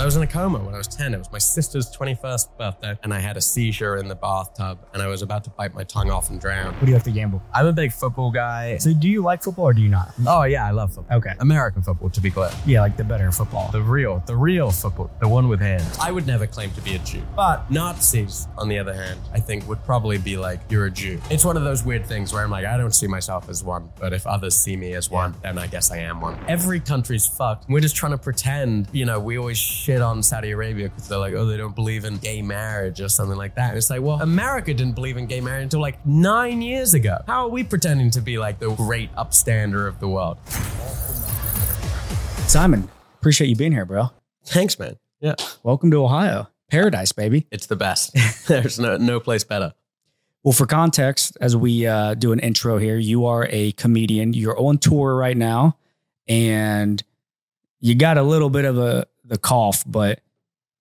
I was in a coma when I was 10. It was my sister's 21st birthday, and I had a seizure in the bathtub, and I was about to bite my tongue off and drown. What do you like to gamble? I'm a big football guy. So do you like football or do you not? Oh, yeah, I love football. Okay. American football, to be clear. Yeah, like the better football. The real, the real football, the one with hands. I would never claim to be a Jew. But Nazis, on the other hand, I think would probably be like, you're a Jew. It's one of those weird things where I'm like, I don't see myself as one, but if others see me as one, then I guess I am one. Every country's fucked. We're just trying to pretend, you know, we always shit on Saudi Arabia because they're like, oh, they don't believe in gay marriage or something like that. And it's like, well, America didn't believe in gay marriage until like nine years ago. How are we pretending to be like the great upstander of the world? Simon, appreciate you being here, bro. Thanks, man. Yeah. Welcome to Ohio. Paradise, baby. It's the best. There's no, no place better. Well, for context, as we uh, do an intro here, you are a comedian. You're on tour right now, and you got a little bit of a the cough, but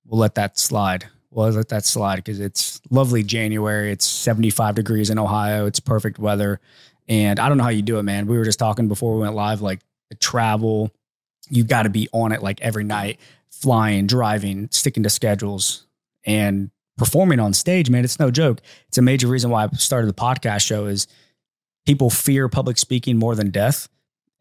we'll let that slide. We'll let that slide because it's lovely January. It's 75 degrees in Ohio. It's perfect weather. And I don't know how you do it, man. We were just talking before we went live, like the travel, you got to be on it like every night, flying, driving, sticking to schedules, and performing on stage, man. It's no joke. It's a major reason why I started the podcast show is people fear public speaking more than death.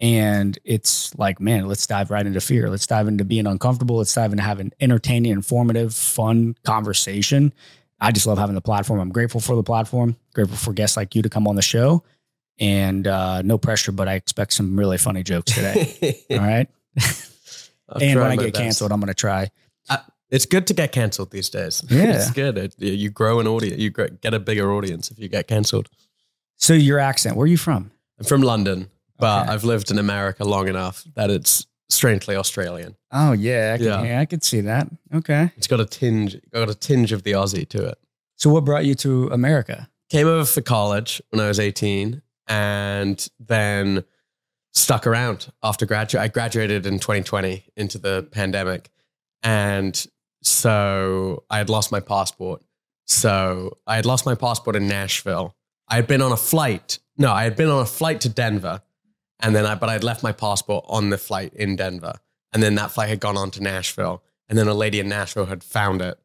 And it's like, man, let's dive right into fear. Let's dive into being uncomfortable. Let's dive into having entertaining, informative, fun conversation. I just love having the platform. I'm grateful for the platform, grateful for guests like you to come on the show. And uh, no pressure, but I expect some really funny jokes today. All right. and when I get best. canceled, I'm going to try. Uh, it's good to get canceled these days. Yeah. it's good. It, you grow an audience, you get a bigger audience if you get canceled. So, your accent, where are you from? I'm from London but okay. I've lived in America long enough that it's strangely Australian. Oh yeah, I can, yeah. yeah, I could see that. Okay, it's got a tinge, got a tinge of the Aussie to it. So, what brought you to America? Came over for college when I was eighteen, and then stuck around after graduate. I graduated in 2020 into the pandemic, and so I had lost my passport. So I had lost my passport in Nashville. I had been on a flight. No, I had been on a flight to Denver and then I, but I'd left my passport on the flight in Denver. And then that flight had gone on to Nashville. And then a lady in Nashville had found it.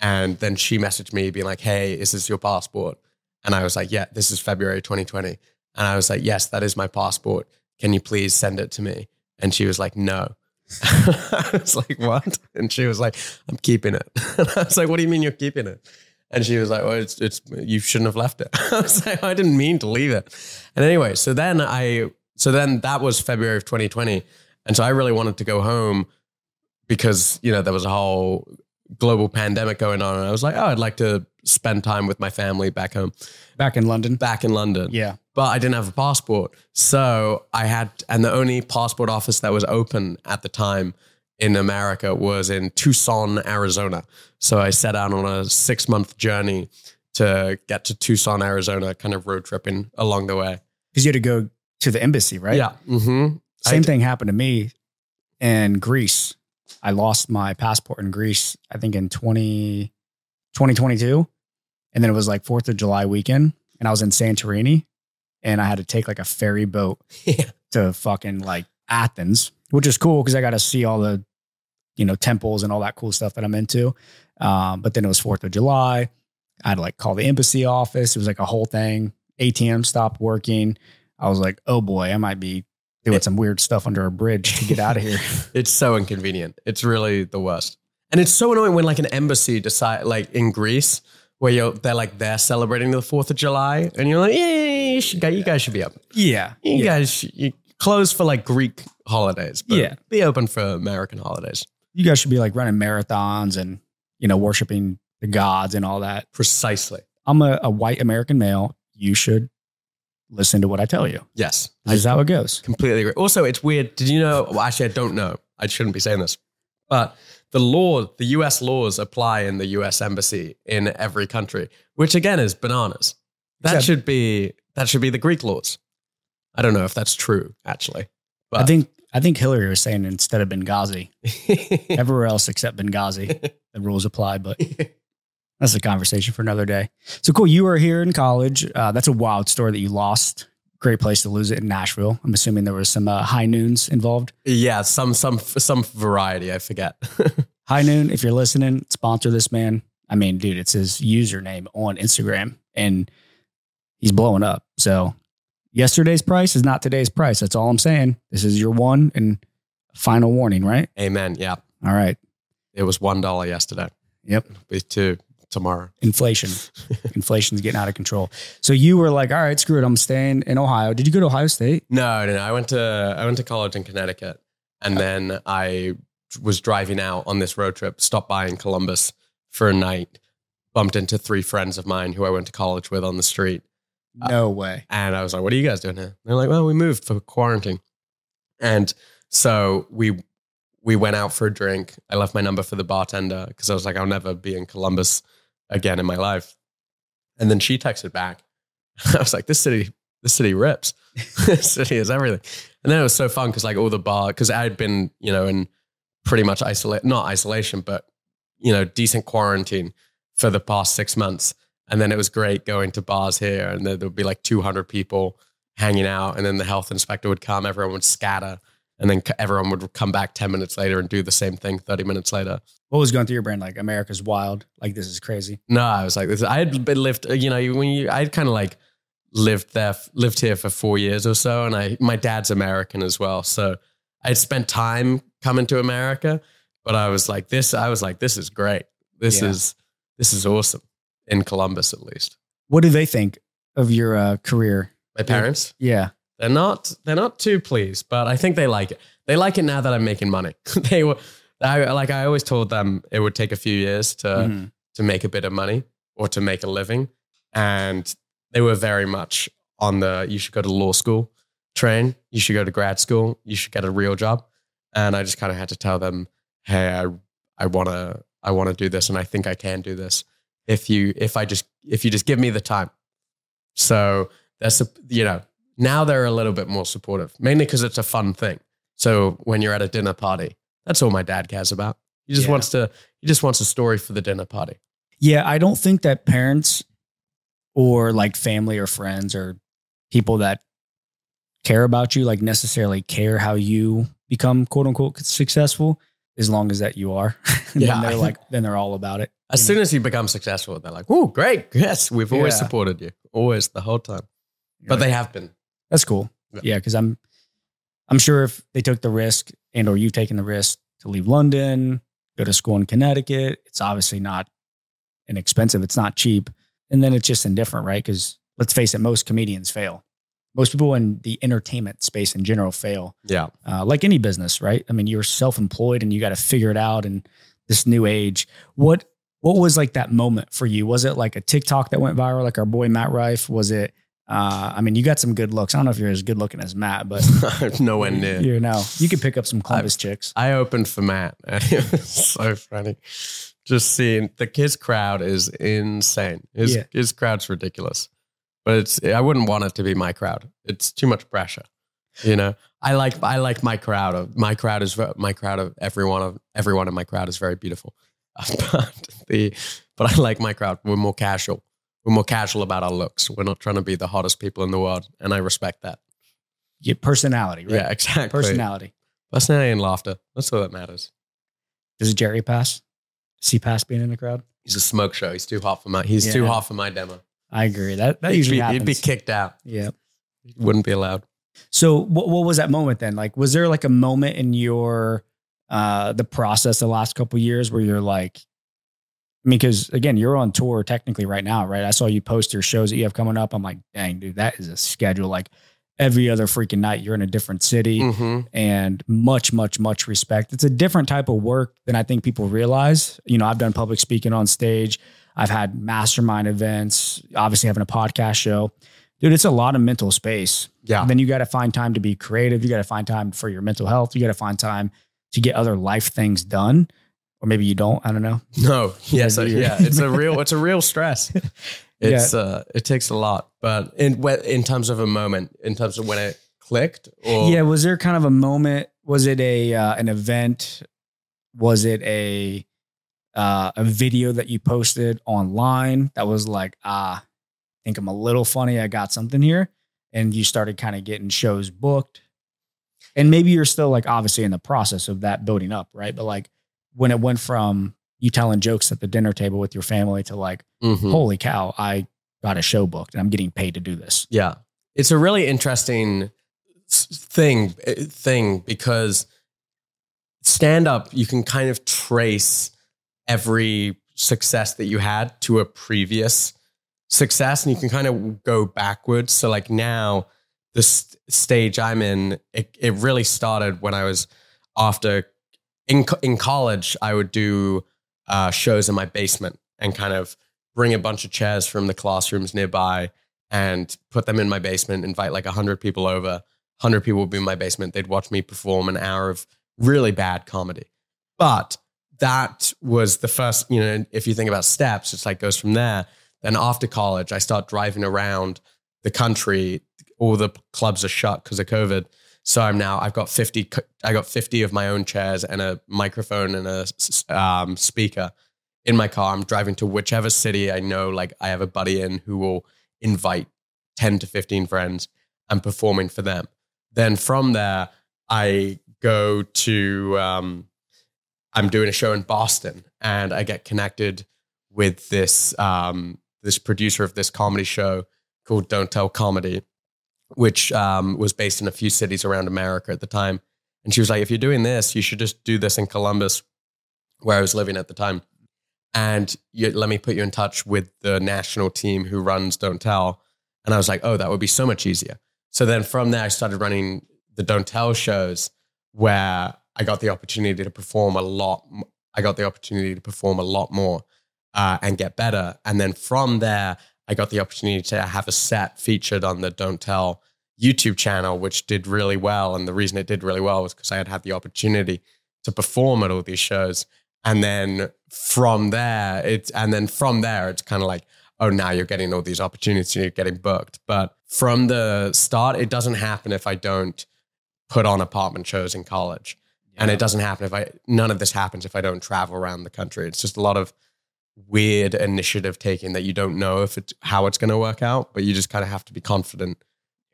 And then she messaged me being like, Hey, is this your passport? And I was like, Yeah, this is February 2020. And I was like, Yes, that is my passport. Can you please send it to me? And she was like, No. I was like, What? And she was like, I'm keeping it. And I was like, What do you mean you're keeping it? And she was like, "Well, it's it's you shouldn't have left it." I was like, "I didn't mean to leave it." And anyway, so then I so then that was February of 2020. And so I really wanted to go home because, you know, there was a whole global pandemic going on. And I was like, oh, I'd like to spend time with my family back home. Back in London? Back in London. Yeah. But I didn't have a passport. So I had, and the only passport office that was open at the time in America was in Tucson, Arizona. So I set out on a six month journey to get to Tucson, Arizona, kind of road tripping along the way. Because you had to go to the embassy, right? Yeah. Mm-hmm. Same thing happened to me in Greece. I lost my passport in Greece, I think in 20, 2022. And then it was like 4th of July weekend. And I was in Santorini and I had to take like a ferry boat yeah. to fucking like Athens, which is cool because I got to see all the, you know, temples and all that cool stuff that I'm into. Um, but then it was 4th of July. I had to like call the embassy office. It was like a whole thing. ATM stopped working. I was like, oh boy, I might be doing some weird stuff under a bridge to get out of here. it's so inconvenient. It's really the worst. And it's so annoying when like an embassy decide like in Greece where you're they're like they're celebrating the Fourth of July and you're like, yeah, you, you guys should be up. Yeah, you yeah. guys you close for like Greek holidays, but yeah, be open for American holidays. You guys should be like running marathons and you know worshiping the gods and all that. Precisely. I'm a, a white American male. You should listen to what I tell you. Yes. This is how it goes. Completely agree. Also, it's weird. Did you know? Well, actually, I don't know. I shouldn't be saying this, but the law, the US laws apply in the US embassy in every country, which again is bananas. That Except, should be that should be the Greek laws. I don't know if that's true, actually. But. I think I think Hillary was saying instead of Benghazi, everywhere else except Benghazi, the rules apply. But that's a conversation for another day. So cool. You were here in college. Uh, that's a wild story that you lost. Great place to lose it in Nashville. I'm assuming there was some uh, high noons involved. Yeah, some some some variety. I forget. High Noon, if you're listening, sponsor this man. I mean, dude, it's his username on Instagram and he's blowing up. So yesterday's price is not today's price. That's all I'm saying. This is your one and final warning, right? Amen. Yeah. All right. It was one dollar yesterday. Yep. Be two tomorrow. Inflation. Inflation's getting out of control. So you were like, all right, screw it. I'm staying in Ohio. Did you go to Ohio State? No, no, no. I went to I went to college in Connecticut, and oh. then I was driving out on this road trip. Stopped by in Columbus for a night. Bumped into three friends of mine who I went to college with on the street, uh, No way. and I was like, "What are you guys doing here?" They're like, "Well, we moved for quarantine," and so we we went out for a drink. I left my number for the bartender because I was like, "I'll never be in Columbus again in my life." And then she texted back. I was like, "This city, this city rips. this city is everything." And then it was so fun because like all the bar because I had been you know in pretty much isolate not isolation but you know decent quarantine for the past six months. And then it was great going to bars here, and there would be like 200 people hanging out. And then the health inspector would come, everyone would scatter, and then everyone would come back 10 minutes later and do the same thing 30 minutes later. What was going through your brain? Like, America's wild. Like, this is crazy. No, I was like, this. I had been lived, you know, when you, I'd kind of like lived there, lived here for four years or so. And I, my dad's American as well. So I'd spent time coming to America, but I was like, this, I was like, this is great. This Yeah. is, this is awesome in Columbus, at least. What do they think of your uh, career? My parents, Yeah. They're not they're not too pleased, but I think they like it. They like it now that I'm making money. they were I like I always told them it would take a few years to Mhm. to make a bit of money or to make a living. And they were very much on the you should go to law school train, you should go to grad school, you should get a real job. And I just kind of had to tell them, hey, I I wanna I wanna do this and I think I can do this if you if I just if you just give me the time. So that's a, you know, now they're a little bit more supportive, mainly because it's a fun thing. So when you're at a dinner party, that's all my dad cares about. He just Yeah. wants to he just wants a story for the dinner party. Yeah, I don't think that parents or like family or friends or people that care about you like necessarily care how you become quote unquote successful as long as that you are. Yeah. then they're like then they're all about it. As soon as you become successful, they're like, "Oh, great! Yes, we've always Yeah. supported you, always the whole time." know? But they have been. That's cool. Yeah. Yeah, because I'm I'm sure if they took the risk and or you've taken the risk to leave London, go to school in Connecticut, it's obviously not inexpensive. It's not cheap. And then it's just indifferent, right? Because let's face it, most comedians fail. Most people in the entertainment space in general fail. Yeah, Uh, like any business, right? I mean, you're self-employed and you got to figure it out in this new age. What what was like that moment for you? Was it like a TikTok that went viral, like our boy Matt Rife? Was it? Uh, I mean, you got some good looks. I don't know if you're as good looking as Matt, but nowhere near. you know, you could pick up some Columbus chicks. I opened for Matt. and It was so funny. Just seeing the his crowd is insane. His Yeah. his crowd's ridiculous. But it's I wouldn't want it to be my crowd. It's too much pressure. You know, I like I like my crowd. Of my crowd is my crowd of everyone of everyone in my crowd is very beautiful. But the but I like my crowd. We're more casual. We're more casual about our looks. We're not trying to be the hottest people in the world, and I respect that. Your personality, right? Yeah, exactly. Personality. personality, and laughter. That's all that matters. Does Jerry pass? Does he pass being in the crowd? He's a smoke show. He's too hot for my. He's too hot for my demo. I agree. That that he'd, usually be, happens. he'd be kicked out. yeah. Wouldn't be allowed. So what what was that moment then? Like, was there like a moment in your uh the process the last couple years where you're like, I mean, because again, you're on tour technically right now, right? I saw you post your shows that you have coming up. I'm like, dang, dude, that is a schedule. Like every other freaking night, you're in a different city. Mm-hmm. and much, much, much respect. It's a different type of work than I think people realize. You know, I've done public speaking on stage. I've had mastermind events, obviously having a podcast show. Dude, it's a lot of mental space. Yeah. Then you got to find time to be creative. You got to find time for your mental health. You got to find time to get other life things done. Or maybe you don't. I don't know. No. Yes. Yeah, Yeah. yeah. It's a real. It's a real stress. It's uh. It takes a lot, but in in terms of a moment, in terms of when it clicked, or Yeah. Was there kind of a moment? Was it a uh, an event? Was it a uh, a video that you posted online that was like, ah, I think I'm a little funny. I got something here, and you started kind of getting shows booked. And maybe you're still like obviously in the process of that building up, right? But like, when it went from you telling jokes at the dinner table with your family to like, Mhm. holy cow, I got a show booked and I'm getting paid to do this. Yeah. It's a really interesting thing eh, thing because stand up you can kind of trace every success that you had to a previous success and you can kind of go backwards so like now this stage I'm in it, it really started when I was after in in college I would do uh, shows in my basement and kind of bring a bunch of chairs from the classrooms nearby and put them in my basement, invite like 100 people over. 100 people would be in my basement. They'd watch me perform an hour of really bad comedy. But that was the first, you know, if you think about steps, it's like goes from there. Then after college, I start driving around the country. All the clubs are shut because of COVID. So I'm now, I've got 50, c- I got 50 of my own chairs and a microphone and a um, speaker in my car. I'm driving to whichever city I know, like I have a buddy in who will invite 10 to 15 friends and performing for them. Then from there, I go to, um, I'm doing a show in Boston and I get connected with this, um, this producer of this comedy show called Don't Tell Comedy, which um, was based in a few cities around America at the time. And she was like, if you're doing this, you should just do this in Columbus, where I was living at the time and you, let me put you in touch with the national team who runs Don't Tell. And I was like, oh, that would be so much easier. So then from there, I started running the Don't Tell shows where I got the opportunity to perform a lot. I got the opportunity to perform a lot more uh, and get better. And then from there, I got the opportunity to have a set featured on the Don't Tell YouTube channel, which did really well. And the reason it did really well was because I had had the opportunity to perform at all these shows. And then from there it's and then from there it's kind of like oh now you're getting all these opportunities you're getting booked. But from the start it doesn't happen if i don't put on apartment shows in college. And it doesn't happen if i none of this happens if i don't travel around the country. It's just a lot of weird initiative taking that you don't know if it's how it's going to work out but you just kind of have to be confident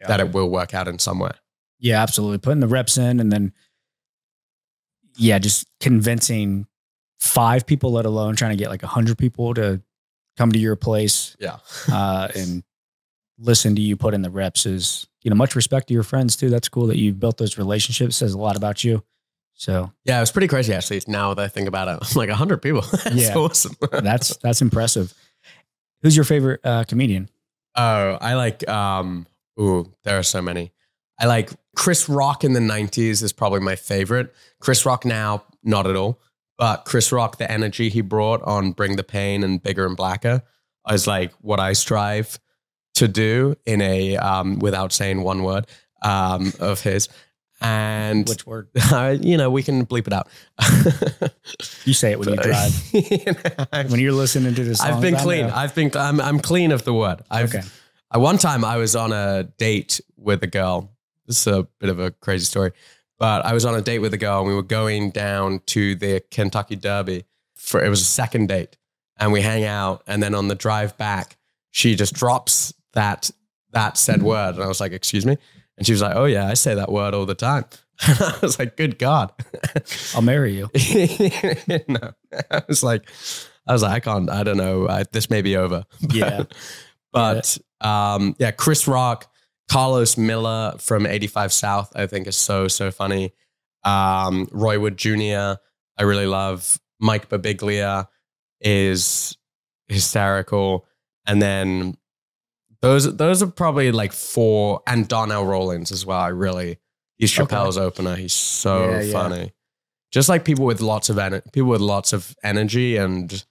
that it will work out in some way Yeah, absolutely. Putting the reps in and then, yeah, just convincing five people, let alone trying to get like a hundred people to come to your place yeah uh, and listen to you put in the reps is, you know, much respect to your friends too. That's cool that you've built those relationships. Says a lot about you. So yeah it was pretty crazy actually now that i think about it i'm like 100 people that's Yeah. awesome that's that's impressive. Who's your favorite uh, comedian? Oh, I like um ooh, there are so many. I like Chris Rock in the 90s is probably my favorite. Chris Rock now, not at all. But Chris Rock, the energy he brought on Bring the Pain and Bigger and Blacker is like what I strive to do in a um without saying one word um of his. And Which word? uh, you know, we can bleep it out. You say it when you drive. When you're listening to this, I've been clean. I've been. I'm. I'm clean of the word. I've. Okay. I, one time I was on a date with a girl. This is a bit of a crazy story, but I was on a date with a girl and we were going down to the Kentucky Derby for it was a second date, and we hang out. And then on the drive back, she just drops that that said word, and I was like, "Excuse me," and she was like, "Oh yeah, I say that word all the time." And I was like, "Good God." I'll marry you. no, I was like, I was like, I can't, I don't know. I, this may be over. Yeah. But um, yeah, Chris Rock, Karlous Miller from 85 South, I think is so, so funny. Um, Roy Wood Jr., I really love. Mike Birbiglia is hysterical. And then those those are probably like four, and Donnell Rawlings as well. I really, he's Okay. Chappelle's opener. He's so Yeah, yeah. funny. Just like people with lots of ener- people with lots of energy, and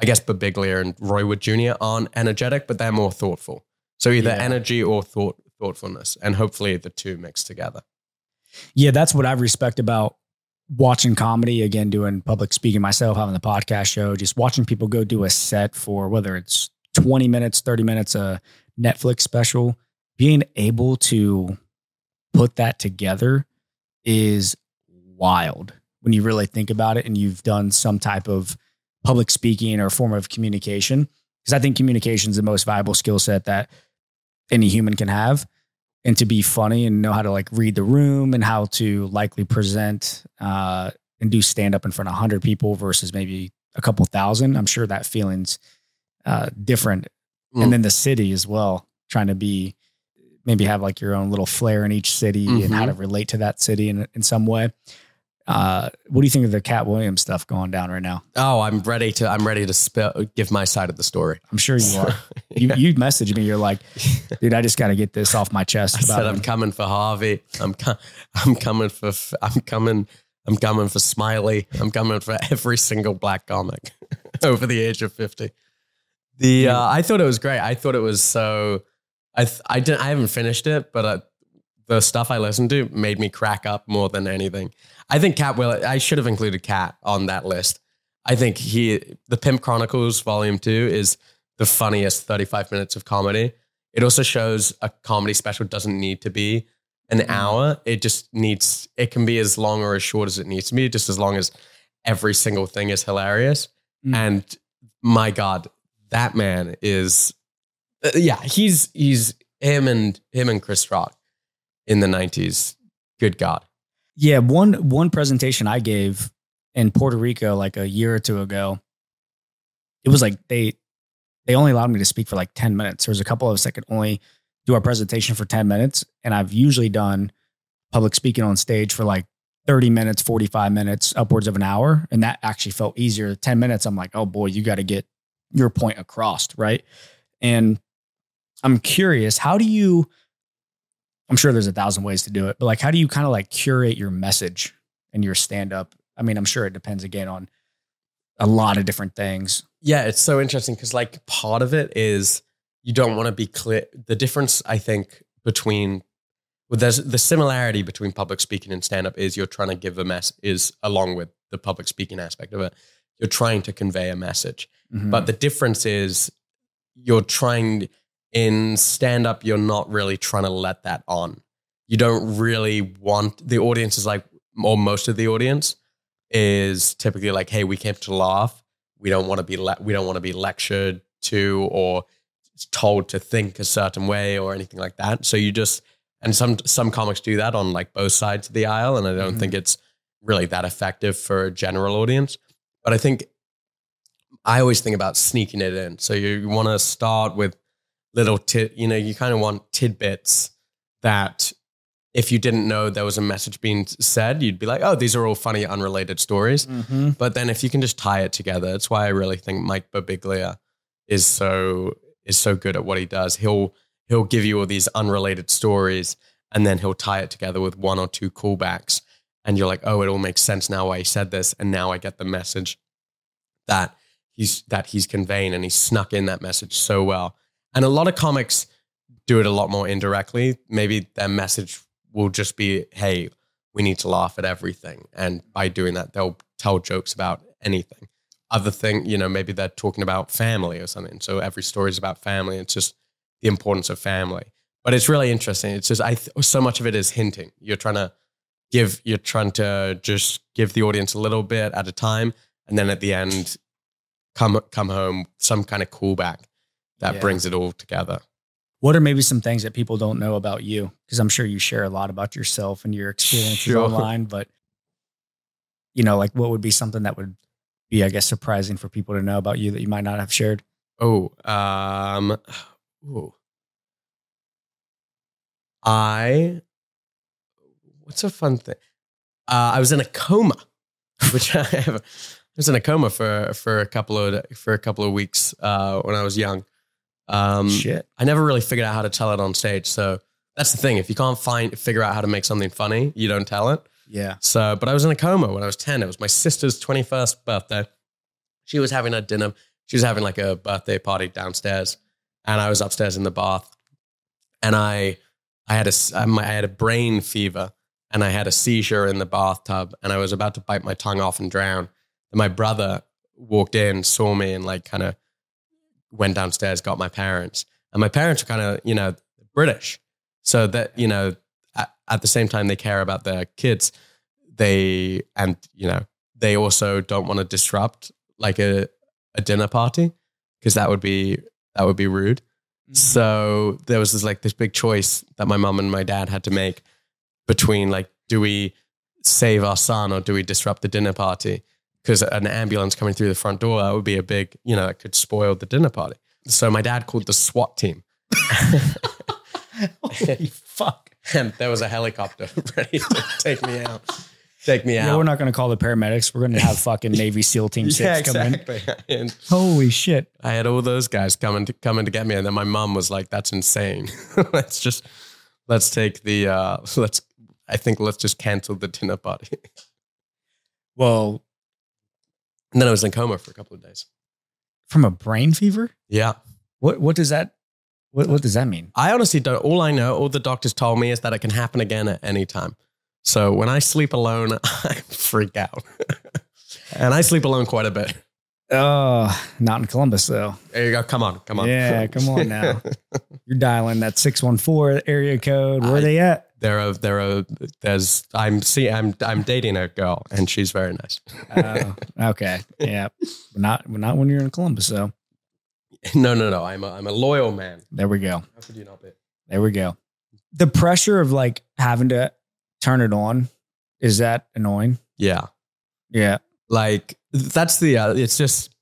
I guess Birbiglia and Roy Wood Jr. aren't energetic, but they're more thoughtful. So either Yeah. energy or thought thoughtfulness, and hopefully the two mix together. Yeah, that's what I respect about watching comedy. Again, doing public speaking myself, having the podcast show, just watching people go do a set for whether it's 20 minutes, 30 minutes, a Netflix special, being able to put that together is wild when you really think about it and you've done some type of public speaking or form of communication. Because I think communication is the most valuable skill set that any human can have and to be funny and know how to like read the room and how to likely present uh, and do stand up in front of 100 people versus maybe a couple thousand, I'm sure that feeling's uh, different. Mm. And then the city as well, trying to be maybe have like your own little flair in each city and how to Mm-hmm. relate to that city in, in some way. Uh, what do you think of the Katt Williams stuff going down right now? Oh, I'm ready to. I'm ready to spill, give my side of the story. I'm sure you are. You, you messaged me. You're like, dude, I just got to get this off my chest. I said I'm coming for Harvey. I'm co- I'm coming for. I'm coming. I'm coming for Smiley. I'm coming for every single black comic over the age of fifty. The uh, I thought it was great. I thought it was so. I th- I didn't. I haven't finished it, but uh, the stuff I listened to made me crack up more than anything. I think Katt Will. I should have included Katt on that list. I think he, the Pimp Chronicles Volume Two, is the funniest 35 minutes of comedy. It also shows a comedy special doesn't need to be an hour. It just needs, it can be as long or as short as it needs to be, just as long as every single thing is hilarious. Mm. And my God, that man is, uh, yeah, he's, he's him and him and Chris Rock in the 90s. Good God. Yeah, one one presentation I gave in Puerto Rico like a year or two ago. It was like they they only allowed me to speak for like 10 minutes. There was a couple of us that could only do our presentation for 10 minutes. And I've usually done public speaking on stage for like 30 minutes, 45 minutes, upwards of an hour. And that actually felt easier. 10 minutes, I'm like, oh boy, you got to get your point across, right? And I'm curious, how do you I'm sure there's a thousand ways to do it, but like, how do you kind of like curate your message and your stand up? I mean, I'm sure it depends again on a lot of different things. Yeah, it's so interesting because like part of it is you don't want to be clear. The difference, I think, between well, there's the similarity between public speaking and stand up is you're trying to give a mess is along with the public speaking aspect of it. You're trying to convey a message, Mhm. but the difference is you're trying in stand up. You're not really trying to let that on. You don't really want the audience is like, or most of the audience is typically like, hey, we came to laugh we don't want to be le- we don't want to be lectured to or told to think a certain way or anything like that so you just and some some comics do that on like both sides of the aisle and i don't Mhm. think it's really that effective for a general audience but i think i always think about sneaking it in so you, you want to start with little tit you know you kind of want tidbits that if you didn't know there was a message being said you'd be like oh these are all funny unrelated stories Mhm. but then if you can just tie it together, that's why I really think Mike Birbiglia is so is so good at what he does. He'll he'll give you all these unrelated stories and then he'll tie it together with one or two callbacks. And you're like, oh, it all makes sense now why he said this. And now I get the message that he's that he's conveying and he snuck in that message so well. And a lot of comics do it a lot more indirectly. Maybe their message will just be, hey, we need to laugh at everything. And by doing that, they'll tell jokes about anything. Other thing, you know, maybe they're talking about family or something. So every story is about family. It's just the importance of family. But it's really interesting. It's just I th- so much of it is hinting. You're trying to give. You're trying to just give the audience a little bit at a time, and then at the end, come come home some kind of callback that Yeah. brings it all together. What are maybe some things that people don't know about you? Because I'm sure you share a lot about yourself and your experiences Sure. online, but you know, like what would be something that would be, I guess, surprising for people to know about you that you might not have shared? Oh, um, ooh. I, what's a fun thing? Uh, I was in a coma, which I have. I was in a coma for for a couple of for a couple of weeks uh, when I was young. Um, Shit. I never really figured out how to tell it on stage. So that's the thing. If you can't find figure out how to make something funny, you don't tell it. Yeah. So, but I was in a coma when I was 10. It was my sister's 21st birthday. She was having a dinner. She was having like a birthday party downstairs. And I was upstairs in the bath. And I, I had a, I had a brain fever and I had a seizure in the bathtub and I was about to bite my tongue off and drown. And my brother walked in, saw me and like kind of went downstairs, got my parents. And my parents are kind of, you know, British. So that, you know, at, at the same time they care about their kids, they, and, you know, they also don't want to disrupt like a, a dinner party because that would be, that would be rude. Mm-hmm. So there was this like this big choice that my mom and my dad had to make between like, do we save our son or do we disrupt the dinner party? Because an ambulance coming through the front door, that would be a big, you know, it could spoil the dinner party. So my dad called the SWAT team. Holy fuck. and there was a helicopter ready to take me out. Take me out. Yeah, we're not going to call the paramedics. We're going to have fucking Navy SEAL Team Six yeah, come in. exactly. And Holy shit! I had all those guys coming to coming to get me, and then my mom was like, "That's insane. let's just let's take the uh, let's. I think let's just cancel the dinner party." Well, And then I was in coma for a couple of days. from a brain fever. Yeah, What what does that what what does that mean? I honestly don't. All I know, all the doctors told me, is that it can happen again at any time. So when I sleep alone, I freak out, and I sleep alone quite a bit. Oh, not in Columbus though. There you go. Come on, come on. Yeah, come on now. You're dialing that six one four area code. Where I- are they at? There are there are there's I'm see I'm I'm dating a girl and she's very nice. Oh, okay, yeah, but not but not when you're in Columbus though. no, no, no. I'm a I'm a loyal man. There we go. How could you not be? There we go. The pressure of like having to turn it on is that annoying? Yeah, Yeah. like that's the. Uh, it's just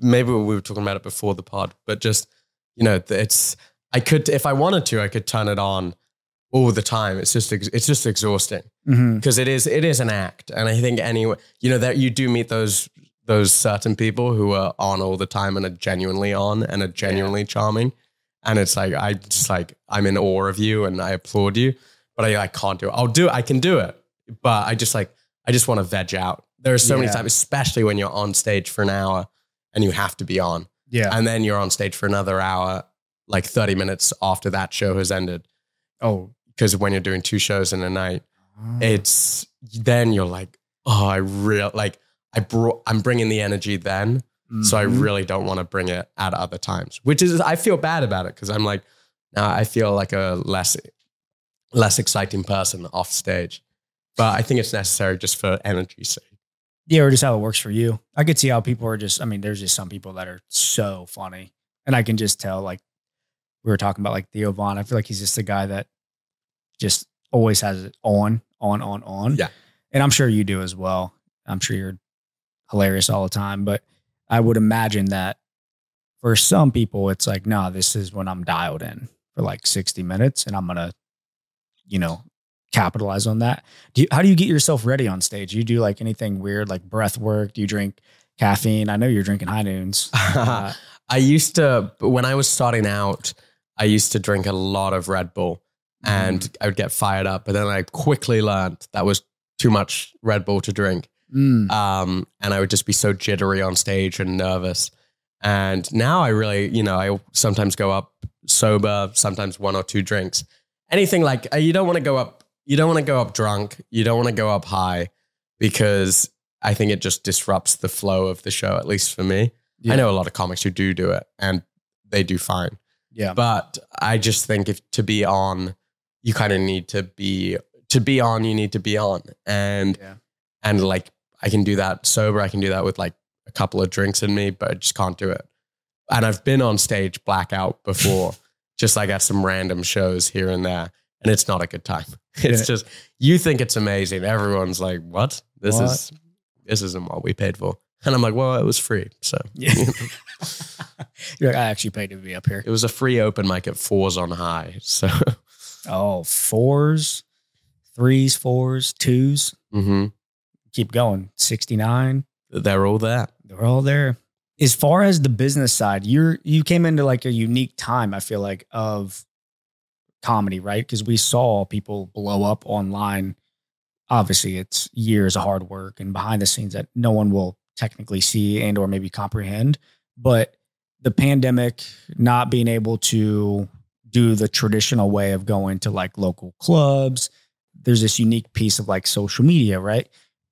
maybe we were talking about it before the pod, but just you know, it's I could if I wanted to, I could turn it on all the time. It's just ex- it's just exhausting mm-hmm. because it is it is an act, and I think anyway, you know that you do meet those those certain people who are on all the time and are genuinely on and are genuinely charming, and it's like I just like I'm in awe of you and I applaud you, but I I can't do it. I'll do it. I can do it, but I just like I just want to veg out. There are so many times, especially when you're on stage for an hour and you have to be on, Yeah. and then you're on stage for another hour, like 30 minutes after that show has ended. oh. Because when you're doing two shows in a night, it's then you're like, oh, I real like I brought I'm bringing the energy then, so I Mhm. really don't want to bring it at other times. Which is I feel bad about it because I'm like, now I feel like a less less exciting person off stage, but I think it's necessary just for energy's sake. Yeah, or just how it works for you. I could see how people are just, I mean, there's just some people that are so funny. And I can just tell, like, we were talking about like Theo Von. I feel like he's just a guy that just always has it on, on, on, on. Yeah. And I'm sure you do as well. I'm sure you're hilarious all the time. But I would imagine that for some people, it's like, no, this is when I'm dialed in for like 60 minutes and I'm going to, you know, capitalize on that. Do you, how do you get yourself ready on stage? You do like anything weird, like breath work? Do you drink caffeine? I know you're drinking high noons. Uh, I used to when I was starting out, I used to drink a lot of Red Bull and I would get fired up, but then I quickly learned that was too much Red Bull to drink. mm, um, and I would just be so jittery on stage and nervous. And now I really, you know, I sometimes go up sober, sometimes one or two drinks. Anything like uh, you don't want to go up, you don't want to go up drunk, you don't want to go up high because I think it just disrupts the flow of the show. At least for me, Yeah. I know a lot of comics who do do it and they do fine. yeah. But I just think if to be on, you kind of need to be to be on. You need to be on, and Yeah. and like I can do that sober. I can do that with like a couple of drinks in me, but I just can't do it. And I've been on stage blackout before, just like at some random shows here and there, and it's not a good time. It's Yeah. just you think it's amazing. Everyone's like, "What? This What? is this isn't what we paid for." And I'm like, "Well, it was free, so Yeah. You're like, I actually paid to be up here. it was a free open mic at Fours on High." So. Oh, fours, threes, fours, twos. hmm Keep going. 69. They're all there. They're all there. As far as the business side, you're you came into like a unique time, I feel like, of comedy, right? Because we saw people blow up online. Obviously, it's years of hard work and behind the scenes that no one will technically see and or maybe comprehend. But the pandemic, not being able to do the traditional way of going to like local clubs, there's this unique piece of like social media, right?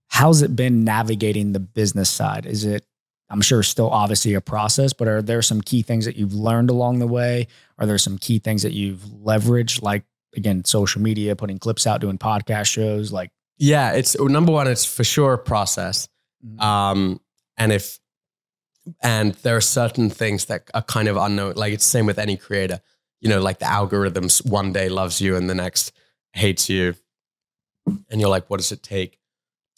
How's it been navigating the business side? Is it, I'm sure, still obviously a process, but are there some key things that you've learned along the way? Are there some key things that you've leveraged, like again, social media, putting clips out, doing podcast shows? Like, Yeah, it's number one. It's for sure a process. Um, and if and there are certain things that are kind of unknown. Like it's the same with any creator. You know, like the algorithms one day loves you and the next hates you. and you're like, what does it take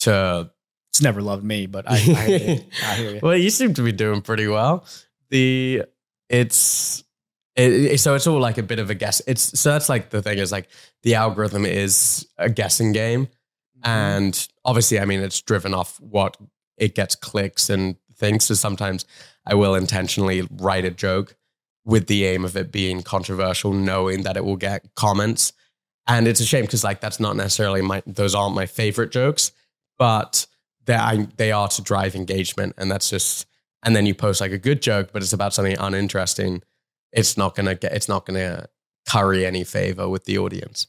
to It's never loved me, but I, I, hear you. I hear you. well, you seem to be doing pretty well. The it's it, it- so it's all like a bit of a guess. It's so that's like the thing is like the algorithm is a guessing game, Mm-hmm. and obviously, I mean, it's driven off what it gets clicks and things. So sometimes I will intentionally write a joke with the aim of it being controversial, knowing that it will get comments. And it's a shame because like that's not necessarily my those aren't my favorite jokes, but they they are to drive engagement, and that's just. And then you post like a good joke, but it's about something uninteresting. It's not gonna get. It's not gonna curry any favor with the audience.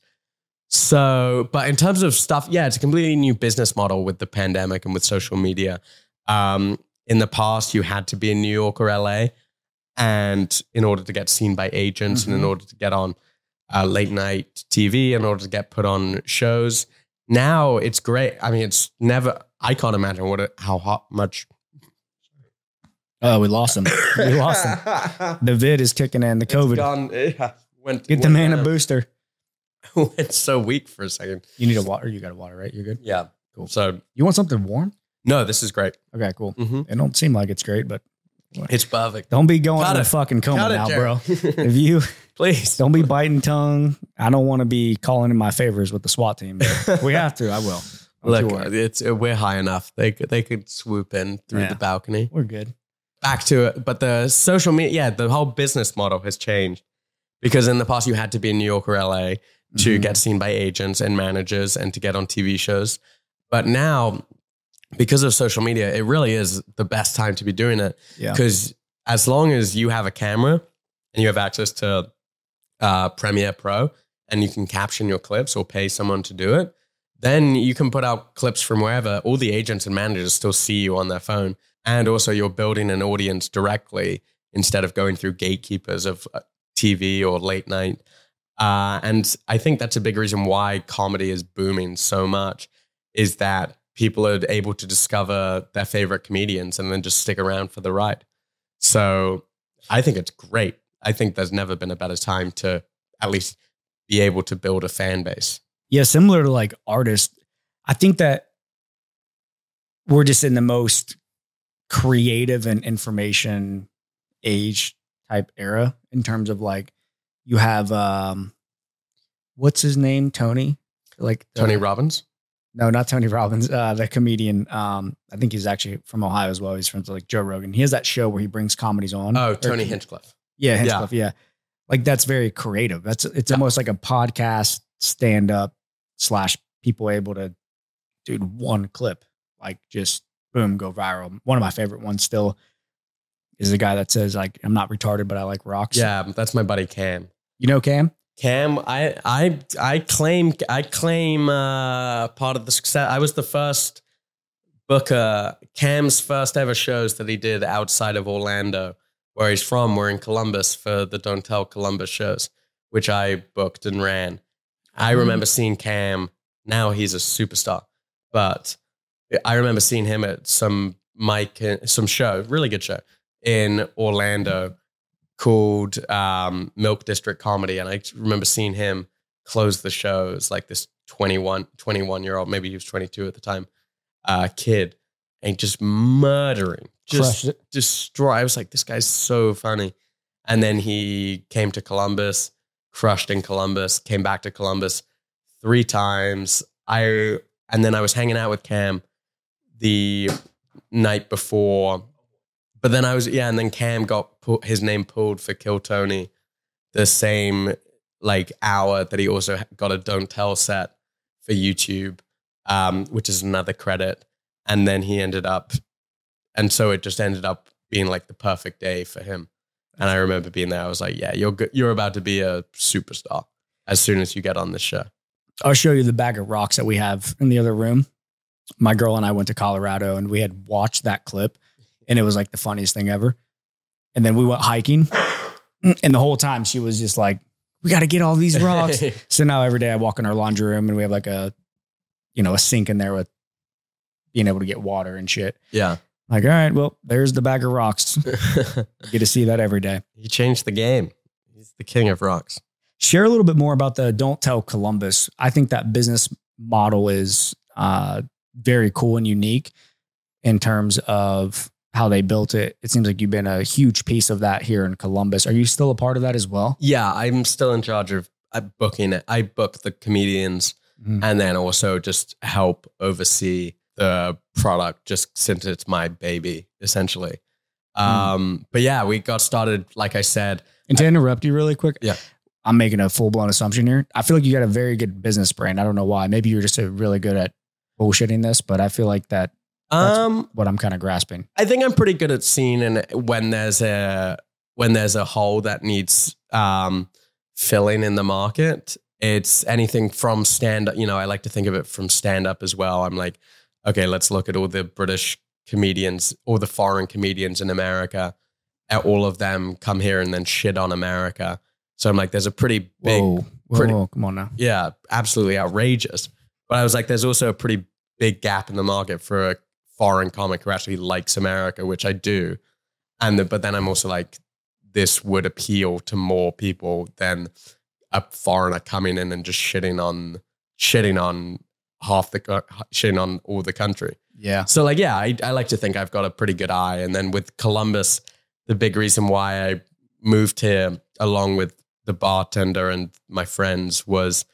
So, but in terms of stuff, yeah, it's a completely new business model with the pandemic and with social media. Um, in the past, you had to be in New York or LA, and in order to get seen by agents and in Mhm. order to get on uh, late night TV, in order to get put on shows, now it's great. I mean, it's never. I can't imagine what it, how hot much. Oh, we lost him. We lost him. The vid is kicking in. The It's COVID. gone, yeah, went, Get the went man a booster. It's so weak for a second. You need a water. You got a water, right? You're good. Yeah. Cool. So You want something warm? no, this is great. Okay, cool. hmm It don't seem like it's great, but It's perfect. don't be going Cut to it. the fucking coma Cut it, now, bro. If you Please. don't be biting tongue, I don't want to be calling in my favors with the SWAT team. But we have to. I will. Don't you Look, worry. it's we're high enough. They could they could swoop in through Yeah. the balcony. we're good. Back to it, but the social media, yeah, the whole business model has changed because in the past you had to be in New York or LA to Mhm. get seen by agents and managers and to get on TV shows. But now, because of social media, it really is the best time to be doing it. Yeah. Because as long as you have a camera and you have access to uh, Premiere Pro and you can caption your clips or pay someone to do it, then you can put out clips from wherever. All the agents and managers still see you on their phone. And also, you're building an audience directly instead of going through gatekeepers of uh, TV or late night. Uh, and I think that's a big reason why comedy is booming so much is that people are able to discover their favorite comedians and then just stick around for the ride. So I think it's great. I think there's never been a better time to at least be able to build a fan base. Yeah, similar to like artists, I think that we're just in the most creative and information age type era in terms of like you have um what's his name? Tony? Like the- Tony Robbins? No, not Tony Robbins, uh the comedian. Um I think he's actually from Ohio as well. He's from like Joe Rogan. He has that show where he brings comedies on. Oh, Or- Tony Hinchcliffe. Yeah, Yeah. Hinchcliffe, yeah. Like that's very creative. That's it's Yeah. almost like a podcast stand up slash people able to do one clip, like just boom, go viral. One of my favorite ones still is the guy that says like I'm not retarded, but I like rocks. Yeah, that's my buddy Cam. You know Cam? Cam, I I I claim I claim uh, part of the success. I was the first booker. Cam's first ever shows that he did outside of Orlando, where he's from, were in Columbus for the Don't Tell Columbus shows, which I booked and ran. I Mhm. remember seeing Cam. Now he's a superstar, but I remember seeing him at some Mike, some show, really good show in Orlando called um, Milk District Comedy. And I remember seeing him close the show. It was like this 21, 21 year old, maybe he was 22 at the time, uh, kid, and just murdering, just destroy. I was like, this guy's so funny. And then he came to Columbus, crushed in Columbus, came back to Columbus three times. I and then I was hanging out with Cam the night before, but then I was yeah, and then Cam got pu- his name pulled for Kill Tony the same like hour that he also got a Don't Tell set for YouTube, um, which is another credit. And then he ended up, and so it just ended up being like the perfect day for him. And I remember being there. I was like, "Yeah, you're good. You're about to be a superstar as soon as you get on this show." I'll show you the bag of rocks that we have in the other room. My girl and I went to Colorado and we had watched that clip and it was like the funniest thing ever. And then we went hiking and the whole time she was just like, we got to get all these rocks. so now every day I walk in our laundry room and we have like a, you know, a sink in there with being able to get water and shit. yeah, Like, all right, well, there's the bag of rocks. Get to see that every day. he changed the game. He's the king of rocks. Share a little bit more about the Don't Tell Columbus. I think that business model is uh, very cool and unique in terms of how they built it. It seems like you've been a huge piece of that here in Columbus. Are you still a part of that as well? Yeah, I'm still in charge of uh, booking it. I book the comedians Mhm. and then also just help oversee the product just since it's my baby essentially. Um, but yeah, we got started like I said. And to interrupt you really quick, Yeah. I'm making a full blown assumption here. I feel like you got a very good business brain. I don't know why. Maybe you're just a really good at bullshitting this, but I feel like that That's- Um, what I'm kind of grasping. I think I'm pretty good at seeing and when there's a when there's a hole that needs um, filling in the market. It's anything from stand up. You know, I like to think of it from stand up as well. I'm like, okay, let's look at all the British comedians all the foreign comedians in America. And all of them come here and then shit on America. So I'm like, there's a pretty big Whoa, whoa, pretty- whoa, come on now. yeah, absolutely outrageous. But I was like, there's also a pretty big gap in the market for a foreign comic who actually likes America, which I do. And the, but then I'm also like, this would appeal to more people than a foreigner coming in and just shitting on shitting on half the shitting on all the country. Yeah. So like, yeah, I, I like to think I've got a pretty good eye. And then with Columbus, the big reason why I moved here along with the bartender and my friends was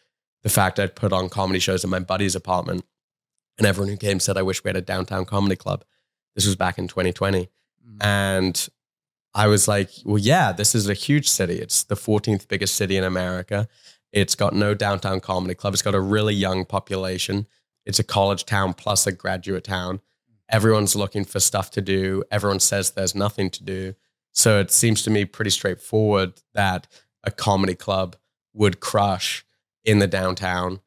the fact I'd put on comedy shows in my buddy's apartment. And everyone who came said, I wish we had a downtown comedy club. This was back in 2020. Mm. And I was like, well, yeah, this is a huge city. It's the 14th biggest city in America. It's got no downtown comedy club. It's got a really young population. It's a college town plus a graduate town. Everyone's looking for stuff to do. Everyone says there's nothing to do. So it seems to me pretty straightforward that a comedy club would crush in the downtown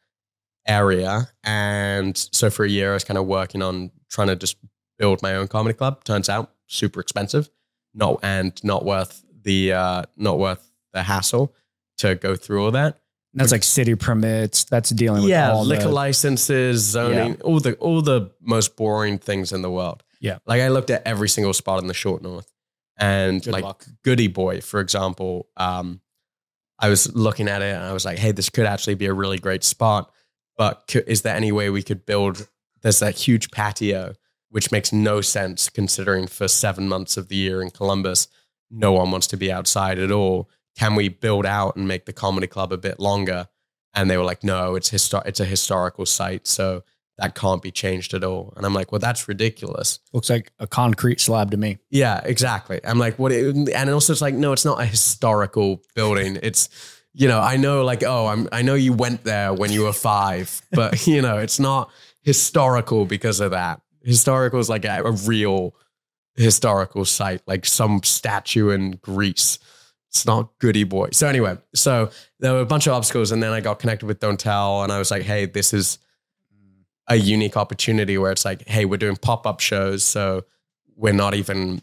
area. And so for a year, I was kind of working on trying to just build my own comedy club. Turns out super expensive, not and not worth the uh, not worth the hassle to go through all that. That's like city permits. That's dealing with yeah, all liquor the, licenses, zoning, all the all the most boring things in the world. Yeah. like I looked at every single spot in the short north, and Good like luck. Goody Boy, for example, um, I was looking at it and I was like, hey, this could actually be a really great spot. But c- is there any way we could build? There's that huge patio, which makes no sense considering for seven months of the year in Columbus, no one wants to be outside at all. Can we build out and make the comedy club a bit longer? And they were like, no, it's histor- it's a historical site, so that can't be changed at all. And I'm like, well, that's ridiculous. looks like a concrete slab to me. Yeah, exactly. I'm like, what? And also, it's like, no, it's not a historical building. It's, you know, I know, like, oh, I'm, I know you went there when you were five, but you know, it's not historical because of that. Historical is like a, a real historical site, like some statue in Greece. It's not goody boy. So anyway, so there were a bunch of obstacles, and then I got connected with Don't Tell, and I was like, hey, this is a unique opportunity where it's like, hey, we're doing pop up shows, so we're not even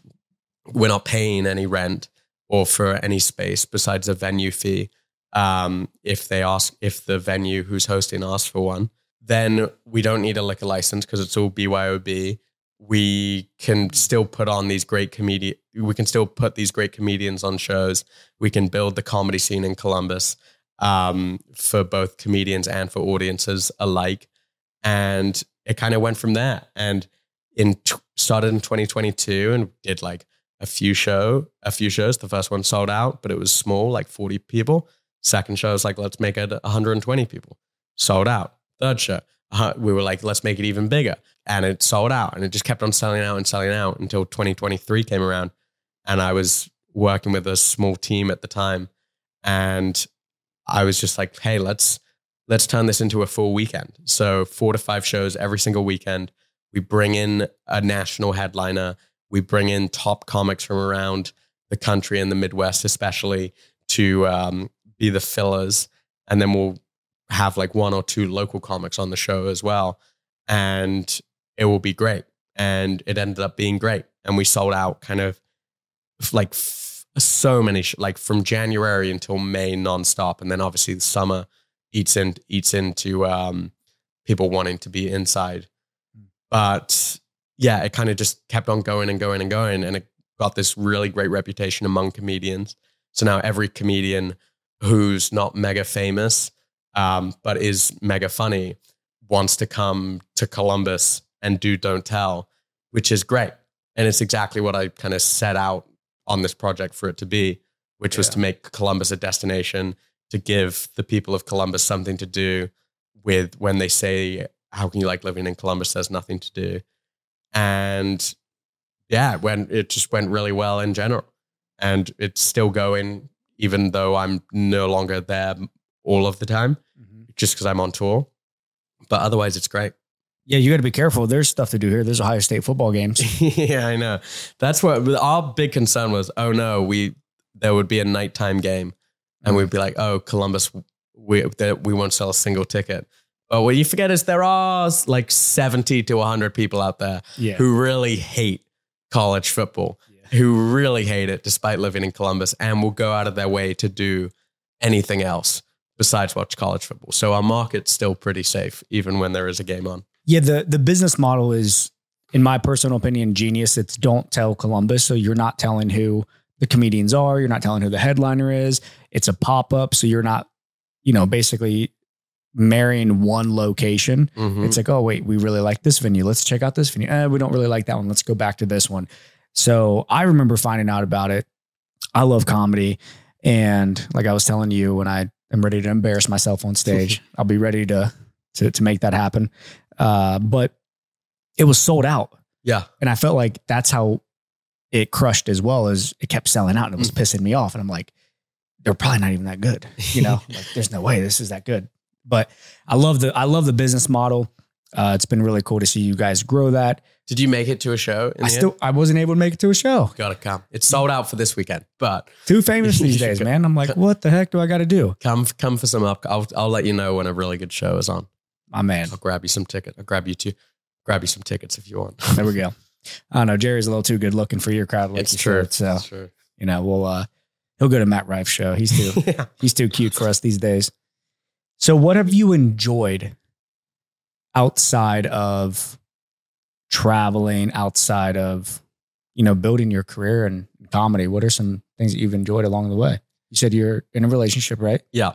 we're not paying any rent or for any space besides a venue fee. Um, if they ask, if the venue who's hosting asks for one, then we don't need a liquor license because it's all BYOB. We can still put on these great comedian. We can still put these great comedians on shows. We can build the comedy scene in Columbus um, for both comedians and for audiences alike. And it kind of went from there. And in t- started in 2022 and did like a few show, a few shows. The first one sold out, but it was small, like 40 people. Second show was like, let's make it 120 people. Sold out. Third show, uh, we were like, let's make it even bigger. And it sold out. And it just kept on selling out and selling out until 2023 came around. And I was working with a small team at the time. And I was just like, hey, let's let's turn this into a full weekend. So four to five shows every single weekend. We bring in a national headliner. We bring in top comics from around the country and the Midwest, especially to um, be the fillers. And then we'll have like one or two local comics on the show as well. And it will be great. And it ended up being great. And we sold out kind of like f- so many, sh- like from January until May nonstop. And then obviously the summer eats in, eats into um, people wanting to be inside. But yeah, it kind of just kept on going and going and going. And it got this really great reputation among comedians. So now every comedian who's not mega famous, um, but is mega funny, wants to come to Columbus and do Don't Tell, which is great. And it's exactly what I kind of set out on this project for it to be, which was Yeah. to make Columbus a destination, to give the people of Columbus something to do with when they say, How can you like living in Columbus? There's nothing to do. And yeah, when it just went really well in general. And it's still going, even though I'm no longer there all of the time, mm-hmm. just because I'm on tour. But otherwise, it's great. Yeah, you got to be careful. There's stuff to do here. There's Ohio State football games. yeah, I know. That's what our big concern was. Oh no, we there would be a nighttime game, and we'd be like, oh, Columbus, we we won't sell a single ticket. But what you forget is there are like seventy to hundred people out there Yeah. who really hate college football, Yeah. Who really hate it despite living in Columbus, and will go out of their way to do anything else besides watch college football. So our market's still pretty safe, even when there is a game on. Yeah, the the business model is, in my personal opinion, genius. It's don't tell Columbus. So you're not telling who the comedians are. You're not telling who the headliner is. It's a pop up. So you're not, you know, basically marrying one location. Mhm. It's like, oh wait, we really like this venue. Let's check out this venue. Eh, we don't really like that one. Let's go back to this one. So I remember finding out about it. I love comedy, and like I was telling you, when I am ready to embarrass myself on stage, I'll be ready to to to make that happen. Uh, but it was sold out, yeah. and I felt like that's how it crushed as well as it kept selling out, and it was Mm. pissing me off. And I'm like, they're probably not even that good, you know. like, there's no way this is that good. But I love the I love the business model. Uh, it's been really cool to see you guys grow that. Did you make it to a show? In I still I wasn't able to make it to a show. gotta come. It's sold out for this weekend, but Too famous these days, man. I'm like, what the heck do I got to do? come come for some up. I'll I'll let you know when a really good show is on. My man. I'll grab you some ticket. I'll grab you two. Grab you some tickets if you want. There we go. I don't know. Jerry's a little too good looking for your crowd. Like it's you true. said. So It's true. you know, we'll uh, he'll go to Matt Rife's show. He's too yeah. he's too cute for us these days. So, what have you enjoyed outside of traveling, outside of you know building your career in comedy? What are some things that you've enjoyed along the way? You said you're in a relationship, right? Yeah.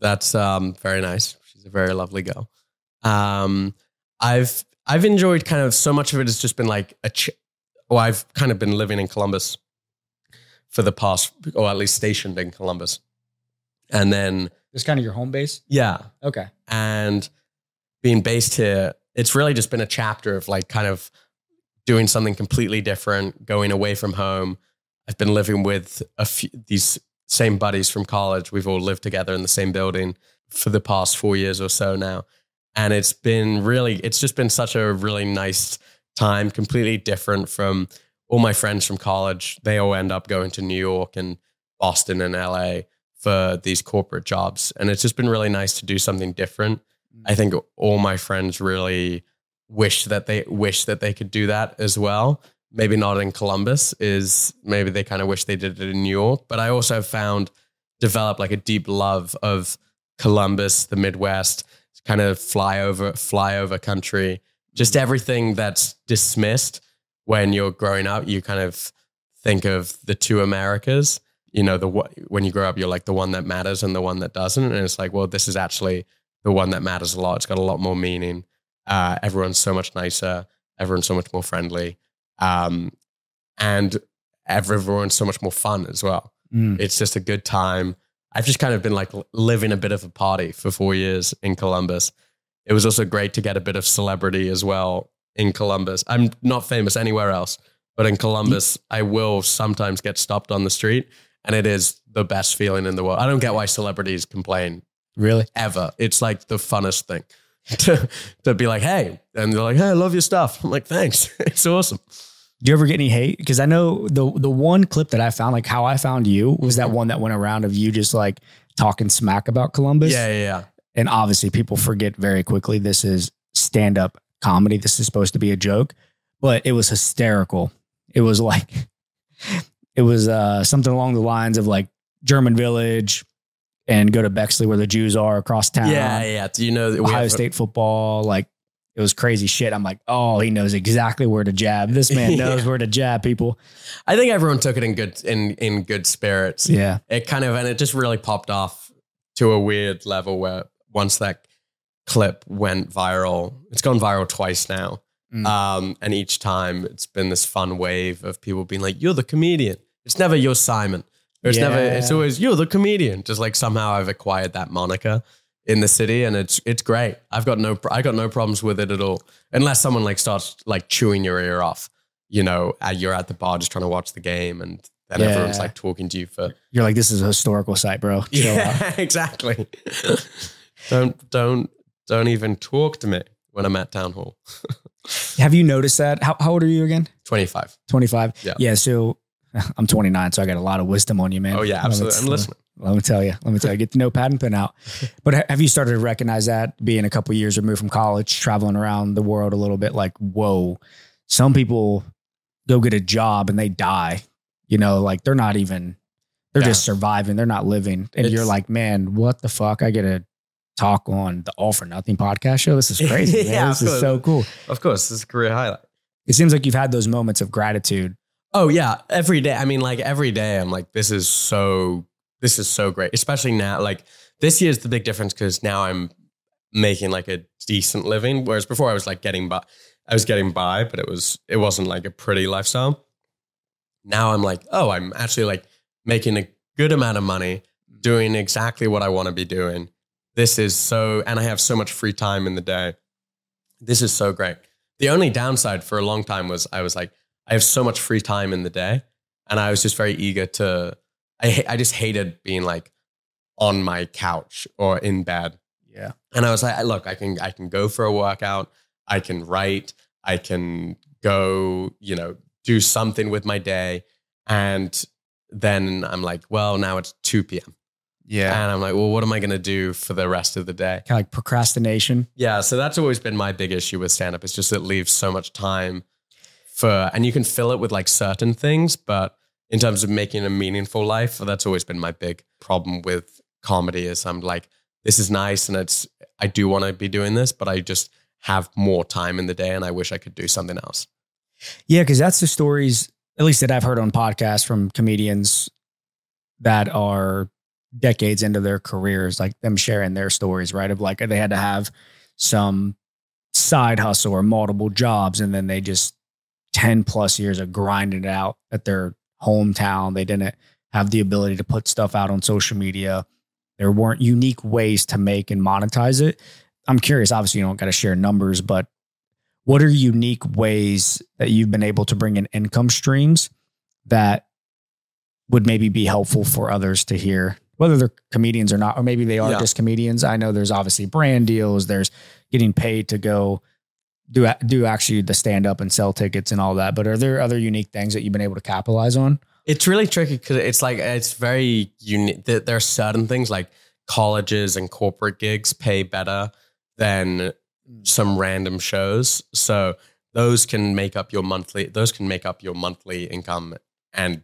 That's um, very nice. She's a very lovely girl. Um, I've I've enjoyed kind of so much of it has just been like a. Ch- well, I've kind of been living in Columbus for the past, or at least stationed in Columbus, and then It's kind of your home base. yeah, Okay. and being based here, it's really just been a chapter of like kind of doing something completely different, going away from home. I've been living with a few these same buddies from college. We've all lived together in the same building for the past four years or so now. And it's been really, it's just been such a really nice time, completely different from all my friends from college. They all end up going to New York and Boston and LA for these corporate jobs. And it's just been really nice to do something different. I think all my friends really wish that they wish that they could do that as well. Maybe not in Columbus is maybe they kind of wish they did it in New York, but I also found developed like a deep love of Columbus, the Midwest, kind of flyover flyover country. Just mm. everything that's dismissed when you're growing up, you kind of think of the two Americas. You know, the when you grow up, you're like the one that matters and the one that doesn't, and it's like, well, this is actually the one that matters a lot. It's got a lot more meaning. Uh, everyone's so much nicer. Everyone's so much more friendly, um, and everyone's so much more fun as well. Mm. It's just a good time. I've just kind of been like living a bit of a party for four years in Columbus. It was also great to get a bit of celebrity as well in Columbus. I'm not famous anywhere else, but in Columbus, I will sometimes get stopped on the street, and it is the best feeling in the world. I don't get why celebrities complain Really? ever. It's like the funnest thing to, to be like, hey, and they're like, hey, I love your stuff. I'm like, thanks. It's awesome. Do you ever get any hate? Because I know the the one clip that I found, like how I found you, was that Mhm. one that went around of you just like talking smack about Columbus. Yeah, yeah, yeah. And obviously, people forget very quickly this is stand up comedy. This is supposed to be a joke, but it was hysterical. It was like, it was uh, something along the lines of like German Village and go to Bexley where the Jews are across town. Yeah, yeah. Do you know that Ohio have- State football. Like, it was crazy shit. I'm like, oh, he knows exactly where to jab. This man knows Yeah. where to jab people. I think everyone took it in good in in good spirits. Yeah. It kind of and it just really popped off to a weird level where once that clip went viral. It's gone viral twice now. Mm. Um, and each time it's been this fun wave of people being like, "You're the comedian." It's never "You're Simon." It's never. It's always "You're the comedian." Just like somehow I've acquired that moniker in the city, and it's it's great. I've got no I got no problems with it at all, unless someone like starts like chewing your ear off. You know, you're at the bar just trying to watch the game, and then everyone's like talking to you for You're like, this is a historical site, bro. Chill out. yeah, exactly. don't don't don't even talk to me when I'm at town hall. Have you noticed that? How, how old are you again? Twenty five. 25? Yeah. Yeah. So I'm 29, so I got a lot of wisdom on you, man. Oh yeah, absolutely. I'm Let me- listening. Let me tell you. Let me tell you. Get the notepad and pen out. But have you started to recognize that being a couple years removed from college, traveling around the world a little bit? Like, whoa, some people go get a job and they die. You know, like they're not even. They're Yeah. just surviving. They're not living. And you're like, man, what the fuck? I get to talk on the All for Nothing podcast show. This is crazy. man. Yeah, this of is so cool. Of course, this is a career highlight. It seems like you've had those moments of gratitude. Oh yeah, every day. I mean, like every day, I'm like, this is so, this is so great. Especially now, like this year's the big difference because now I'm making like a decent living, whereas before I was like getting by. I was getting by, but it was it wasn't like a pretty lifestyle. Now I'm like, oh, I'm actually like making a good amount of money, doing exactly what I want to be doing. This is so, and I have so much free time in the day. This is so great. The only downside for a long time was I was like, I have so much free time in the day, and I was just very eager to. I I just hated being like on my couch or in bed, Yeah. and I was like, look, I can I can go for a workout, I can write, I can go, you know, do something with my day, and then I'm like, well, now it's two p.m. Yeah. and I'm like, well, what am I going to do for the rest of the day? Kind of like procrastination. Yeah, so that's always been my big issue with stand up. It's just it leaves so much time for, and you can fill it with like certain things, but in terms of making a meaningful life, that's always been my big problem with comedy. Is I'm like, this is nice, and it's I do want to be doing this, but I just have more time in the day, and I wish I could do something else. Yeah, because that's the stories, at least that I've heard on podcasts from comedians that are decades into their careers, like them sharing their stories, right? Of like they had to have some side hustle or multiple jobs, and then they just 10 plus years of grinding it out at their hometown. They didn't have the ability to put stuff out on social media. There weren't unique ways to make and monetize it. I'm curious, obviously, you don't got to share numbers, but what are unique ways that you've been able to bring in income streams that would maybe be helpful for others to hear, whether they're comedians or not, or maybe they are Yeah. just comedians? I know there's obviously brand deals, there's getting paid to go do do actually the stand up and sell tickets and all that. But are there other unique things that you've been able to capitalize on? It's really tricky because it's like it's very unique. There are certain things like colleges and corporate gigs pay better than some random shows. So those can make up your monthly. Those can make up your monthly income and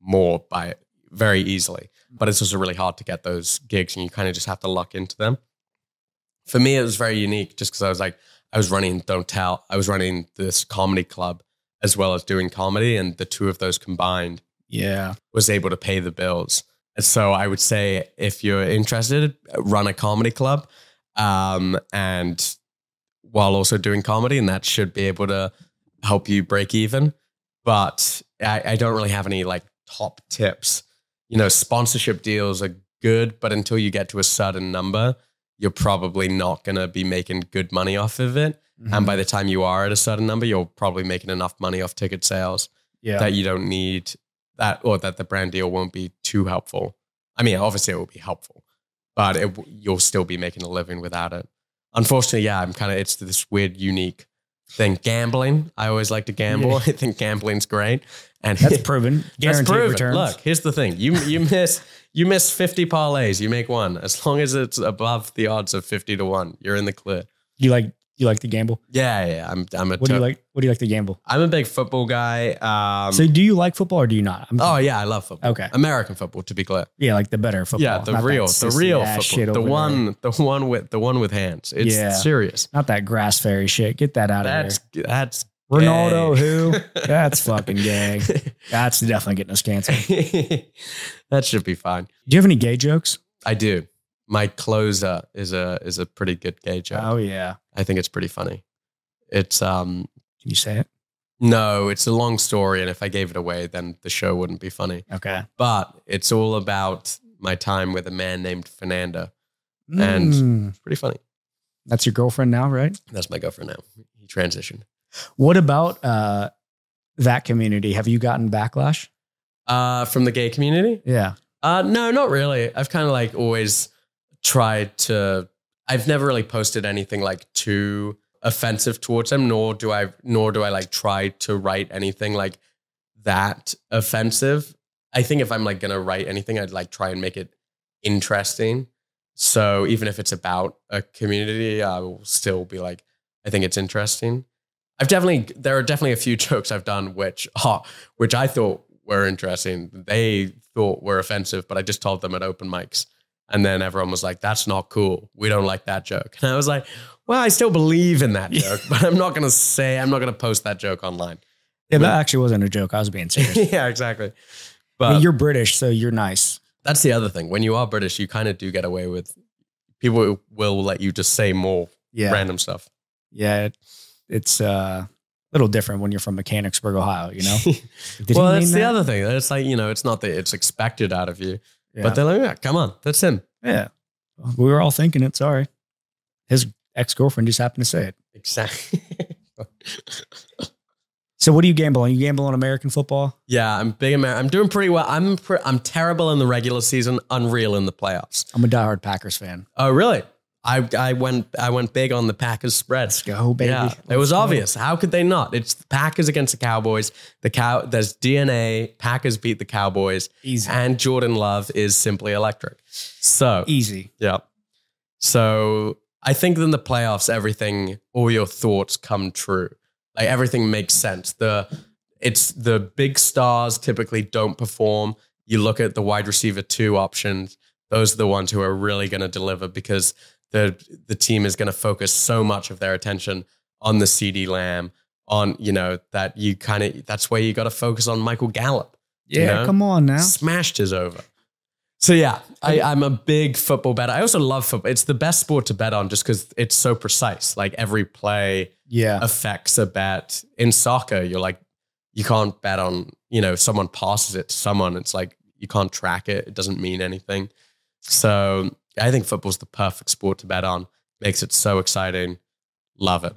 more by very easily. But it's also really hard to get those gigs, and you kind of just have to luck into them. For me, it was very unique just because I was like, I was running Don't Tell. I was running this comedy club as well as doing comedy, and the two of those combined Yeah. was able to pay the bills. And so I would say if you're interested, run a comedy club um, and while also doing comedy, and that should be able to help you break even. But I, I don't really have any like top tips. You know, sponsorship deals are good, but until you get to a certain number, you're probably not going to be making good money off of it. Mm-hmm. And by the time you are at a certain number, you're probably making enough money off ticket sales yeah. that you don't need that or that the brand deal won't be too helpful. I mean, obviously it will be helpful, but it, you'll still be making a living without it. Unfortunately, yeah, I'm kind of, it's this weird, unique thing. Gambling, I always like to gamble. I think gambling's great. And That's proven. that's Guaranteed proven. returns. Look, here's the thing. You, you miss, you miss 50 parlays, you make one. As long as it's above the odds of 50 to one, you're in the clear. you like you like to gamble? Yeah, yeah, I'm, I'm a, What do you like? What do you like to gamble? I'm a big football guy. Um, so do you like football or do you not? I'm, oh yeah, I love football. Okay. American football, to be clear. yeah, like the better football. Yeah, the real, the real football, the over there. one, the one with the one with hands. It's Yeah. serious. not that grass fairy shit. Get that out of That's there. that's Ronaldo, gay. who? That's fucking gay. That's definitely getting us canceled. that should be fine. Do you have any gay jokes? I do. My closer is a is a pretty good gay joke. Oh yeah. I think it's pretty funny. It's um Can you say it? no, it's a long story, and if I gave it away, then the show wouldn't be funny. Okay. But it's all about my time with a man named Fernando. And- Mm. Pretty funny. that's your girlfriend now, right? That's my girlfriend now. He transitioned. What about uh that community? Have you gotten backlash? Uh, from the gay community? Yeah. Uh, no, not really. I've kind of like always tried to. I've never really posted anything like too offensive towards them, nor do I, nor do I like try to write anything like that offensive. I think if I'm like gonna write anything, I'd like try and make it interesting. So even if it's about a community, I will still be like, I think it's interesting. I've definitely there are definitely a few jokes I've done which oh, which I thought were interesting. They thought were offensive, but I just told them at open mics. And then everyone was like, that's not cool. We don't like that joke. And I was like, well, I still believe in that joke, but I'm not going to say, I'm not going to post that joke online. Yeah, that actually wasn't a joke. I was being serious. yeah, exactly. I But mean, you're British, so you're nice. that's the other thing. When you are British, you kind of do get away with people will let you just say more Yeah. random stuff. Yeah. It, it's uh, a little different when you're from Mechanicsburg, Ohio, you know? Well, that's mean the other thing. It's like, you know, it's not that it's expected out of you, Yeah. but they're like, yeah, come on, that's him. yeah. We were all thinking it. Sorry. His ex girlfriend just happened to say it. Exactly. So, what do you gamble on? You gamble on American football? yeah, I'm big Amer- I'm doing pretty well. I'm pre- I'm terrible in the regular season, unreal in the playoffs. I'm a diehard Packers fan. Oh, really? I I went I went big on the Packers spread. Let's go, baby. Yeah, it Let's was go. obvious. How could they not? It's the Packers against the Cowboys. The cow there's DNA. Packers beat the Cowboys, Easy. and Jordan Love is simply electric. So Easy. yeah. So I think in the playoffs, everything, all your thoughts come true. Like everything makes sense. The it's the big stars typically don't perform. You look at the wide receiver two options; those are the ones who are really going to deliver because the the team is going to focus so much of their attention on the CeeDee Lamb. On you know that you kind of that's where you got to focus on Michael Gallup Yeah, You know? come on now. smashed is over. So yeah, I, I'm a big football better. I also love football. It's the best sport to bet on just because it's so precise. Like every play Yeah. affects a bet. In soccer, you're like, you can't bet on, you know, someone passes it to someone. It's like you can't track it. It doesn't mean anything. So I think football's the perfect sport to bet on. Makes it so exciting. Love it.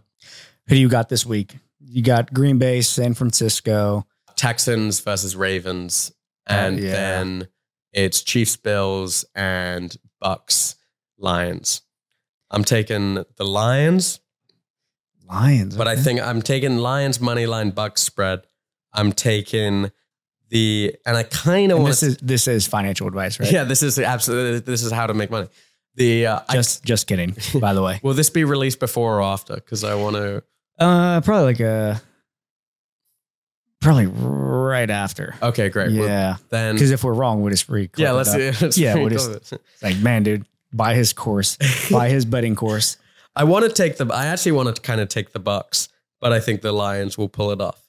Who do you got this week? You got Green Bay, San Francisco. Texans versus Ravens, oh, and yeah. then it's Chiefs, Bills, and Bucks, Lions. I'm taking the Lions, Lions. but I think I'm taking Lions money line Bucks spread. I'm taking the and I kind of want this is this is financial advice, right? Yeah, this is absolutely this is how to make money. The uh, I- Just just kidding. By the way, will this be released before or after? Because I want to. uh, probably like a probably right after. Okay, great. Well, Yeah, then because if we're wrong, we'll just re. yeah, let's, let's Yeah, we'll just- like man, dude, buy his course, buy his betting course. I want to take the. I actually want to kind of take the Bucks, but I think the Lions will pull it off.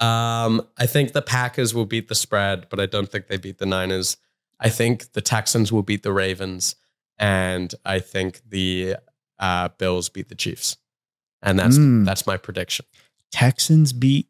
Um, I think the Packers will beat the spread, but I don't think they beat the Niners. I think the Texans will beat the Ravens, and I think the uh, Bills beat the Chiefs, and that's Mm. that's my prediction. Texans beat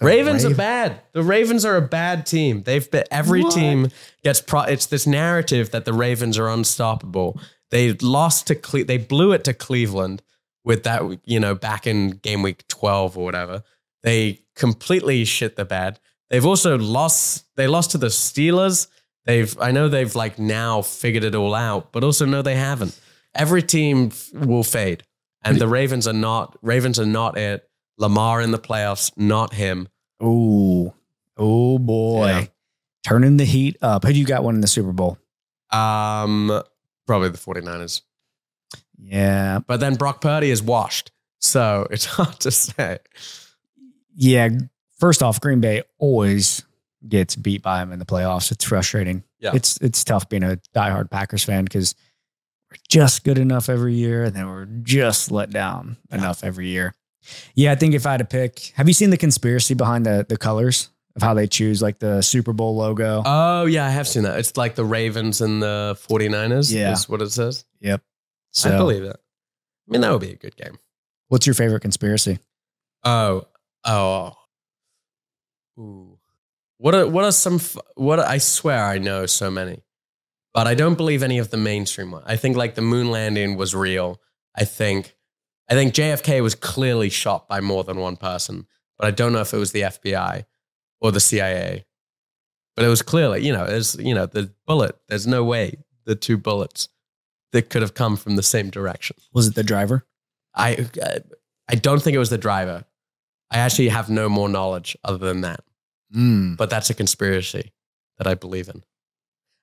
the Ravens are bad. The Ravens are a bad team. They've been every What? team gets pro. It's this narrative that the Ravens are unstoppable. They lost to Cle- they blew it to Cleveland with that you know back in game week twelve or whatever. They completely shit the bed. They've also lost. They lost to the Steelers. They've I know they've like now figured it all out, but also no, they haven't. Every team f- will fade, and the Ravens are not. Ravens are not it. Lamar in the playoffs, not him. Ooh, oh boy, Yeah. turning the heat up. Who do you got one in the Super Bowl? Um, probably the 49ers. Yeah, But then Brock Purdy is washed. So it's hard to say. Yeah. First off, Green Bay always gets beat by them in the playoffs. It's frustrating. Yeah. It's it's tough being a diehard Packers fan because we're just good enough every year, and then we're just let down enough every year. Yeah, I think if I had to pick, have you seen the conspiracy behind the the colors of how they choose like the Super Bowl logo. Oh yeah, I have seen that. It's like the Ravens and the 49ers. Yeah. Is what it says. yep. I believe it. I mean, that would be a good game. what's your favorite conspiracy? Oh, oh. Ooh. What are what are some what I swear I know so many. But I don't believe any of the mainstream one. I think like the moon landing was real. I think I think JFK was clearly shot by more than one person, but I don't know if it was the FBI or the CIA. But it was clearly, you know, there's you know, the bullet, there's no way the two bullets that could have come from the same direction. Was it the driver? I I don't think it was the driver. I actually have no more knowledge other than that. Mm. But that's a conspiracy that I believe in.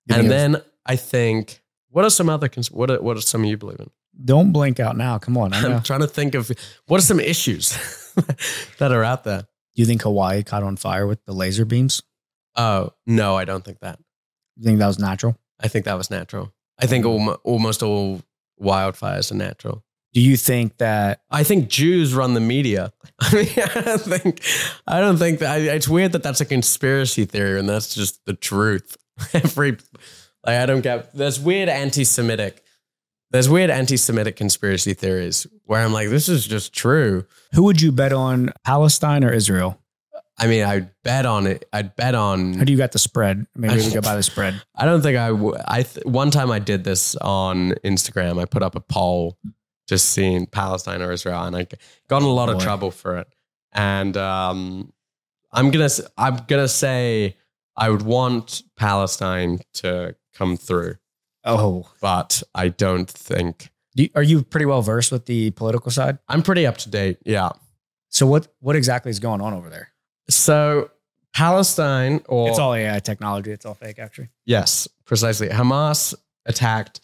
Think and then I think what are some other cons- what are, what are some you believe in? don't blink out now. Come on. I'm trying to think of what are some issues that are out there. Do you think Hawaii caught on fire with the laser beams? Oh no, I don't think that. You think that was natural? I think that was natural. I think almost all wildfires are natural. Do you think that I think Jews run the media. I mean, I don't think, I don't think that. I, it's weird that that's a conspiracy theory and that's just the truth. Every, like, I don't get. There's weird anti-Semitic. There's weird anti-Semitic conspiracy theories where I'm like, this is just true. who would you bet on, Palestine or Israel? I mean, I'd bet on it. I'd bet on. How do you got the spread? Maybe we go by the spread. I don't think I. W- I th- one time I did this on Instagram. I put up a poll, just seeing Palestine or Israel, and I got in a lot of Boy. trouble for it. And um, I'm gonna. I'm gonna say I would want Palestine to come through, Oh, but I don't think Do you, are you pretty well versed with the political side? I'm pretty up to date. Yeah. So what what exactly is going on over there? So Palestine, or It's all AI technology. It's all fake, actually. Yes, precisely. Hamas attacked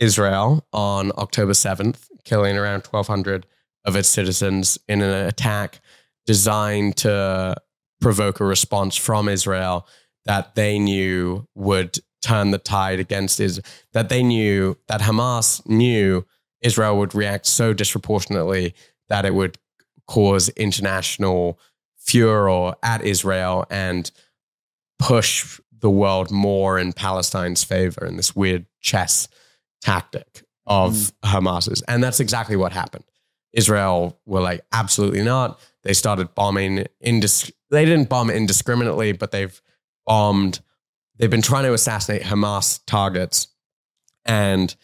Israel on October 7th, killing around 1,200 of its citizens in an attack designed to provoke a response from Israel that they knew would turn the tide against Israel, that they knew that Hamas knew Israel would react so disproportionately that it would cause international furor at Israel and push the world more in Palestine's favor in this weird chess tactic of mm. Hamas's. And that's exactly what happened. Israel were like, absolutely not. They started bombing. Indis- they didn't bomb indiscriminately, but they've bombed. They've been trying to assassinate Hamas targets. And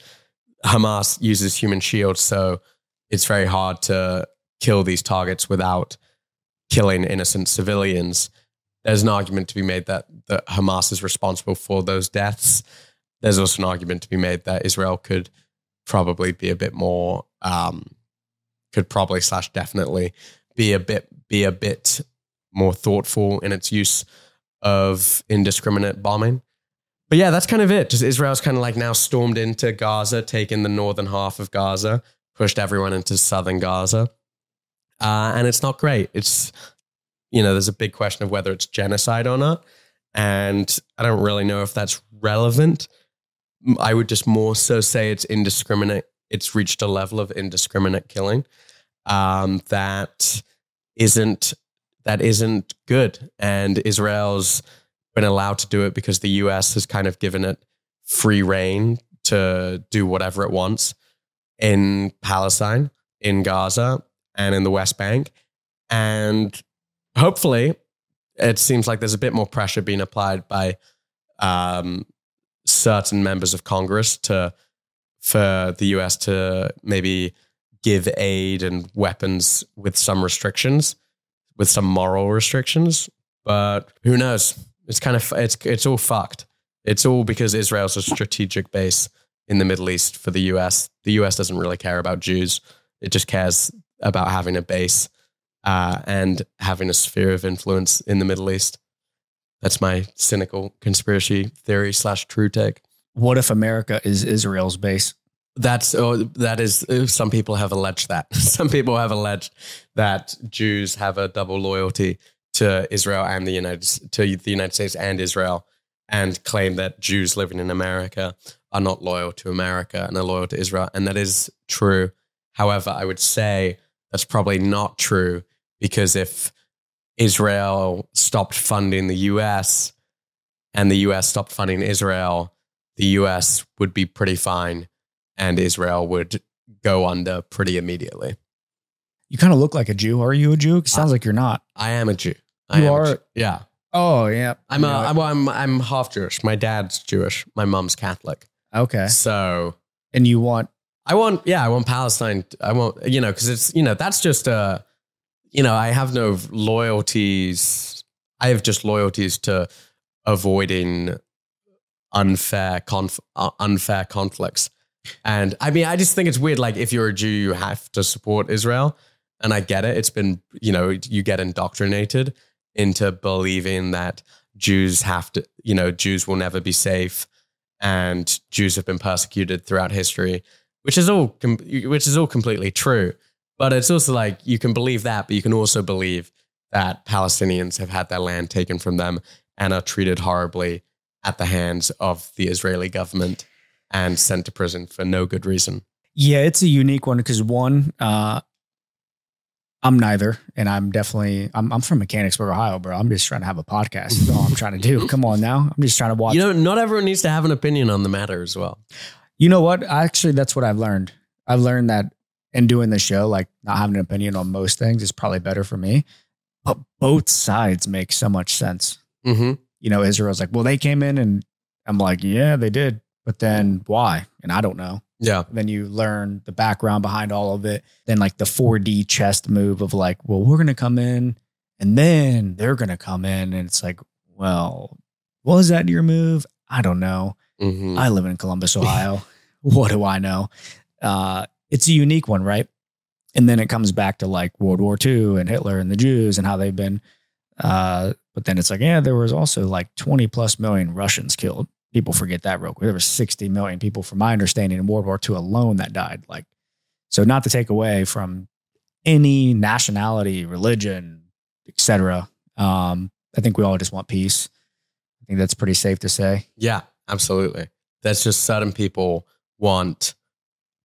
Hamas uses human shields. So it's very hard to kill these targets without killing innocent civilians there's an argument to be made that, that Hamas is responsible for those deaths. There's also an argument to be made that Israel could probably be a bit more, um, could probably slash definitely be a bit be a bit more thoughtful in its use of indiscriminate bombing. But yeah, that's kind of it. Just Israel's kind of like now stormed into Gaza, taken the northern half of Gaza, pushed everyone into southern Gaza, uh, and it's not great. It's you know, there's a big question of whether it's genocide or not. And I don't really know if that's relevant. I would just more so say it's indiscriminate. It's reached a level of indiscriminate killing um, that isn't that isn't good. And Israel's been allowed to do it because the US has kind of given it free reign to do whatever it wants in Palestine, in Gaza, and in the West Bank. And hopefully, it seems like there's a bit more pressure being applied by um, certain members of Congress to for the US to maybe give aid and weapons with some restrictions, with some moral restrictions. But who knows? It's kind of it's it's all fucked. It's all because Israel's a strategic base in the Middle East for the US. The US doesn't really care about Jews. It just cares about having a base uh, and having a sphere of influence in the Middle East. That's my cynical conspiracy theory slash true take. What if America is Israel's base? That's oh, that is. uh, Some people have alleged that. Some people have alleged that Jews have a double loyalty to Israel and the United to the United States and Israel, and claim that Jews living in America are not loyal to America and are loyal to Israel, and that is true. However, I would say that's probably not true because if Israel stopped funding the US and the US stopped funding Israel, the US would be pretty fine and Israel would go under pretty immediately. You kind of look like a Jew. Are you a Jew? It sounds like you're not. I am a Jew. I You are- Jew. Yeah. Oh, yeah. I'm, a, You I'm, I'm, I'm half Jewish. My dad's Jewish. My mom's Catholic. Okay. So And you want, I want, yeah, I want Palestine. I want, you know, because it's, you know, that's just a, you know, I have no loyalties. I have just loyalties to avoiding unfair conf- uh, unfair conflicts. And I mean, I just think it's weird. Like, if you're a Jew, you have to support Israel, and I get it. It's been, you know, you get indoctrinated into believing that Jews have to, you know, Jews will never be safe, and Jews have been persecuted throughout history, which is all, com- which is all completely true. But it's also like you can believe that, but you can also believe that Palestinians have had their land taken from them and are treated horribly at the hands of the Israeli government and sent to prison for no good reason. yeah, it's a unique one because one, uh, I'm neither, and I'm definitely I'm I'm from Mechanicsburg, Ohio, bro. I'm just trying to have a podcast. That's all I'm trying to do. Come on now. I'm just trying to watch. You know, not everyone needs to have an opinion on the matter as well. You know what? Actually, that's what I've learned. I've learned that in doing the show, like not having an opinion on most things is probably better for me. But both sides make so much sense. Mm-hmm. You know, Israel's like, well, they came in and I'm like, yeah, they did. But then why? And I don't know. Yeah. Then you learn the background behind all of it. Then like the 4D chest move of like, well, we're gonna come in and then they're gonna come in. And it's like, well, was that your move? I don't know. Mm-hmm. I live in Columbus, Ohio. what do I know? Uh, it's a unique one, right? And then it comes back to like World War II and Hitler and the Jews and how they've been. Uh, but then it's like, yeah, there was also like 20 plus million Russians killed. People forget that real quick. There were 60 million people, from my understanding, in World War II alone that died. Like, so not to take away from any nationality, religion, etc. Um, I think we all just want peace. I think that's pretty safe to say. Yeah, absolutely. That's just certain people want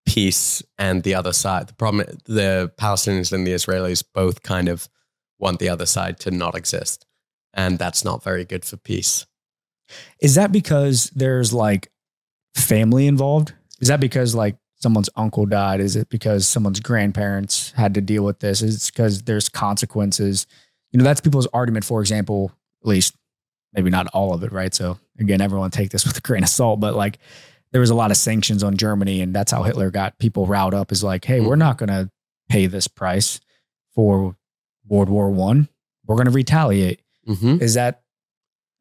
peace and the other side. The problem, the Palestinians and the Israelis both kind of want the other side to not exist. And that's not very good for peace. Is that because there's like family involved? Is that because like someone's uncle died? Is it because someone's grandparents had to deal with this? Is it because there's consequences? You know, that's people's argument, for example, at least maybe not all of it, right? So again, everyone take this with a grain of salt, but like there was a lot of sanctions on Germany, and that's how Hitler got people riled up is like, hey, we're not gonna pay this price for World War One. We're gonna retaliate. Mm-hmm. Is that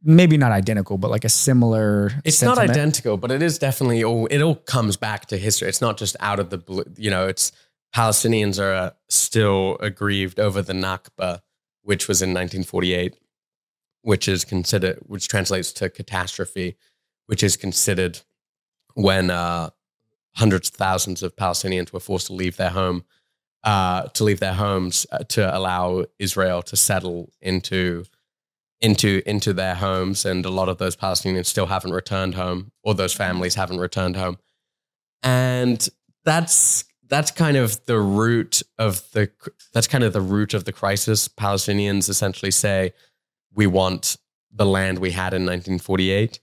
maybe not identical, but like a similar? It's not identical, but it is definitely all. It all comes back to history. It's not just out of the blue. You know, it's Palestinians are uh, still aggrieved over the Nakba, which was in 1948, which is considered, which translates to catastrophe, which is considered when uh, hundreds of thousands of Palestinians were forced to leave their home, uh, to leave their homes uh, to allow Israel to settle into into into their homes, and a lot of those Palestinians still haven't returned home, or those families haven't returned home, and that's that's kind of the root of the that's kind of the root of the crisis. Palestinians essentially say we want the land we had in 1948.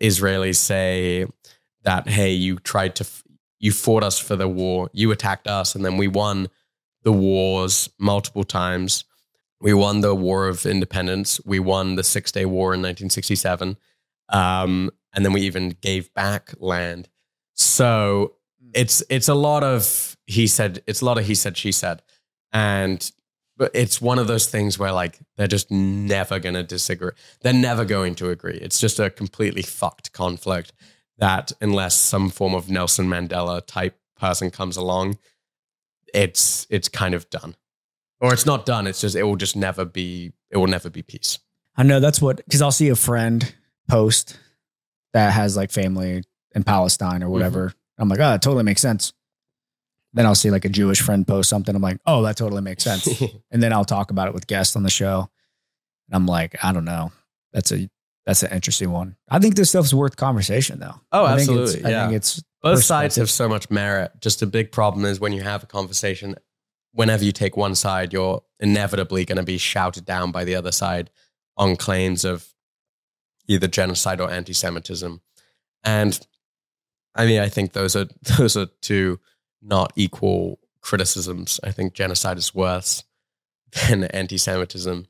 Israelis say that hey, you tried to you fought us for the war, you attacked us, and then we won the wars multiple times. We won the War of Independence. We won the Six Day War in 1967. Um, and then we even gave back land. So it's it's a lot of he said it's a lot of he said she said, and but it's one of those things where like they're just never gonna disagree. They're never going to agree. It's just a completely fucked conflict that unless some form of Nelson Mandela type person comes along, it's it's kind of done or it's not done. It's just it will just never be it will never be peace. I know that's what because I'll see a friend post that has like family in Palestine or whatever. Mm-hmm. I'm like, ah, oh, it totally makes sense. Then I'll see like a Jewish friend post something. I'm like, oh, that totally makes sense. and then I'll talk about it with guests on the show. And I'm like, I don't know. That's a that's an interesting one. I think this stuff's worth conversation though. Oh, I think it's- absolutely, I think it's Both sides have so much merit. Just a big problem is when you have a conversation whenever you take one side, you're inevitably going to be shouted down by the other side on claims of either genocide or anti-Semitism. And I mean, I think those are those are two not equal criticisms. I think genocide is worse than anti-Semitism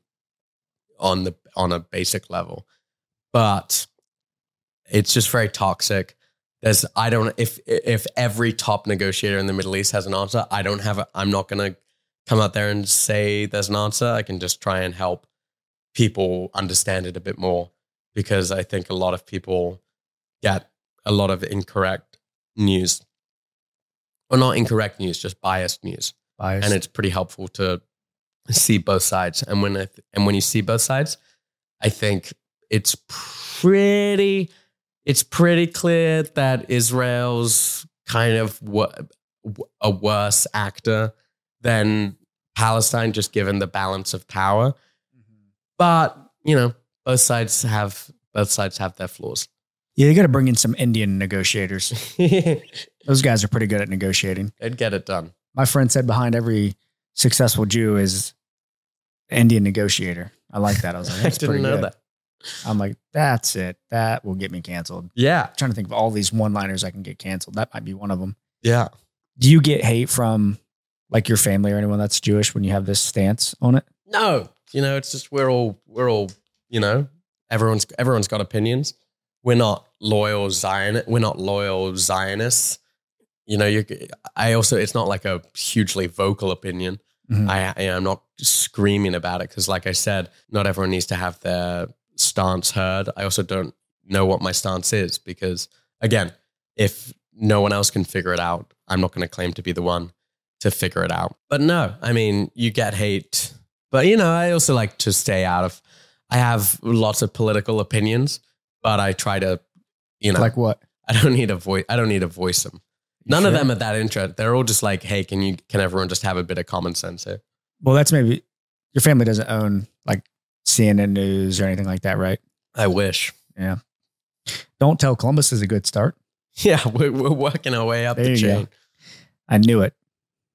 on the on a basic level, but it's just very toxic. There's I don't if if every top negotiator in the Middle East has an answer, I don't have. A, I'm not gonna come out there and say there's an answer. I can just try and help people understand it a bit more because I think a lot of people get a lot of incorrect news or not incorrect news, just biased news. Biased. And it's pretty helpful to see both sides. And when I th- and when you see both sides, I think it's pretty it's pretty clear that Israel's kind of a worse actor than Palestine, just given the balance of power. Mm-hmm. But you know, both sides have both sides have their flaws. yeah, you got to bring in some Indian negotiators. Those guys are pretty good at negotiating. They'd get it done. My friend said behind every successful Jew is an Indian negotiator. I like that. I was like, I didn't pretty know good. that. I'm like, that's it. That will get me canceled. Yeah, I'm trying to think of all these one liners I can get canceled. That might be one of them. yeah. Do you get hate from like your family or anyone that's Jewish when you have this stance on it? No, you know, it's just we're all we're all you know everyone's everyone's got opinions. We're not loyal Zion. We're not loyal Zionists. You know, you. I also it's not like a hugely vocal opinion. Mhm. I, I am not screaming about it because, like I said, not everyone needs to have their stance heard. I also don't know what my stance is because, again, if no one else can figure it out, I'm not going to claim to be the one to figure it out. But no, I mean, you get hate, but you know, I also like to stay out of. I have lots of political opinions, but I try to, you know, Like what? I don't need a voice. I don't need to voice them. None of them are that interested. They're all just like, hey, can you? Can everyone just have a bit of common sense here? Well, that's maybe your family doesn't own like CNN News or anything like that, right? I wish. Yeah. Don't tell Columbus is a good start. Yeah, we're, we're working our way up There the you go. chain. I knew it.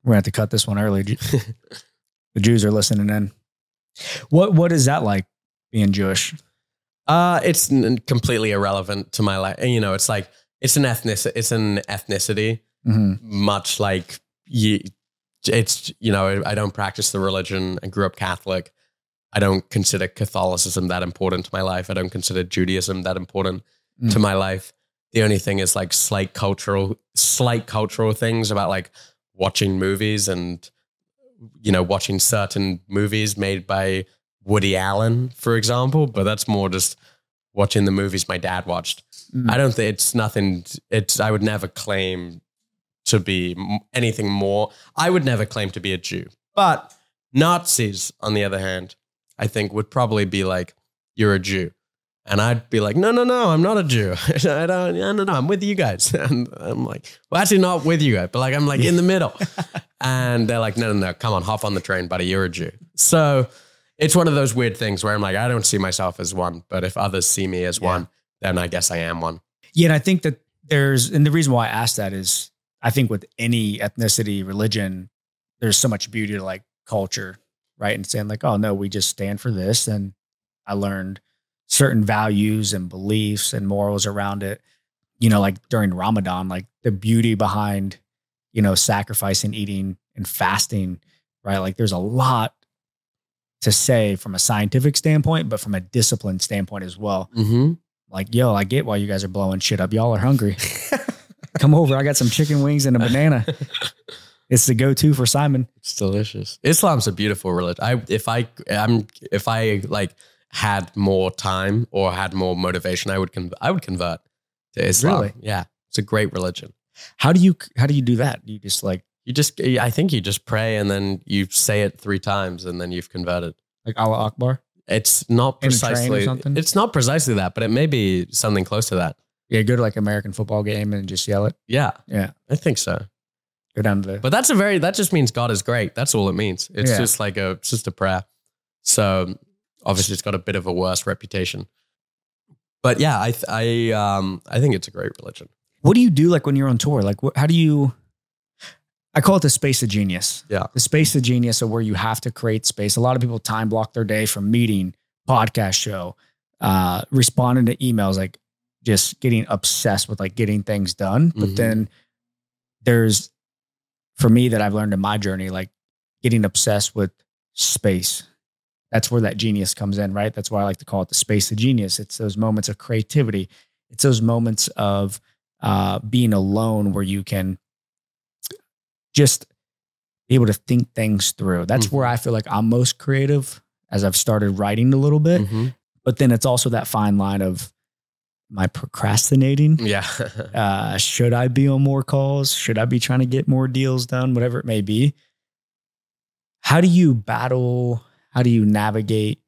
We're gonna have to cut this one early. The Jews are listening in. What What is that like being Jewish? Uh, it's n- completely irrelevant to my life. You know, it's like it's an ethnic, it's an ethnicity, hmm much like you. It's you know, I don't practice the religion. I grew up Catholic. I don't consider Catholicism that important to my life. I don't consider Judaism that important to Mm. my life. The only thing is like slight cultural, slight cultural things about like watching movies and you know watching certain movies made by Woody Allen, for example. But that's more just watching the movies my dad watched. Mm. I don't think it's nothing. It's I would never claim to be anything more. I would never claim to be a Jew. But Nazis, on the other hand, I think would probably be like, "You're a Jew," and I'd be like, "No, no, no, I'm not a Jew. I don't. No, no, no, I'm with you guys." And I'm like, "Well, actually, not with you guys, but like I'm like in the middle." and they're like, "No, no, no, come on, hop on the train, buddy. You're a Jew." So it's one of those weird things where I'm like, I don't see myself as one, but if others see me as Yeah. one, then I guess I am one. Yeah, and I think that there's, and the reason why I asked that is, I think with any ethnicity, religion, there's so much beauty to like culture, right? And saying like, oh no, we just stand for this, and I learned certain values and beliefs and morals around it. You know, like during Ramadan, like the beauty behind, you know, sacrificing, eating, and fasting, right? Like there's a lot to say from a scientific standpoint, but from a discipline standpoint as well Mm-hmm. like, yo, I get why you guys are blowing shit up. Y'all are hungry. Come over. I got some chicken wings and a banana. It's the go-to for Simon. It's delicious. Islam's a beautiful religion. I if I I'm if I like had more time or had more motivation, I would con- I would convert to Islam. Really? Yeah, it's a great religion. How do you how do you do that? You just like You just I think you just pray and then you say it three times and then you've converted. like Allah Akbar? It's not In a train or precisely something? it's not precisely that, but it may be something close to that. Yeah, go to like American football game and just yell it. Yeah, Yeah. I think so. Go down to the But that's a very that just means God is great. That's all it means. It's Yeah. just like a it's just a prayer. So obviously it's got a bit of a worse reputation. But yeah, I I um I think it's a great religion. what do you do like when you're on tour? Like what, how do you I call it the space of genius. Yeah. The space of genius of where you have to create space. A lot of people time block their day from meeting, podcast show, uh, responding to emails, like just getting obsessed with like getting things done. But Mhm. then there's for me that I've learned in my journey, like getting obsessed with space. That's where that genius comes in, right? That's why I like to call it the space of genius. It's those moments of creativity. It's those moments of uh, being alone where you can just be able to think things through. That's Mhm. where I feel like I'm most creative as I've started writing a little bit. Mhm. But then it's also that fine line of my procrastinating. Yeah. Uh, should I be on more calls? Should I be trying to get more deals done? Whatever it may be. How do you battle? How do you navigate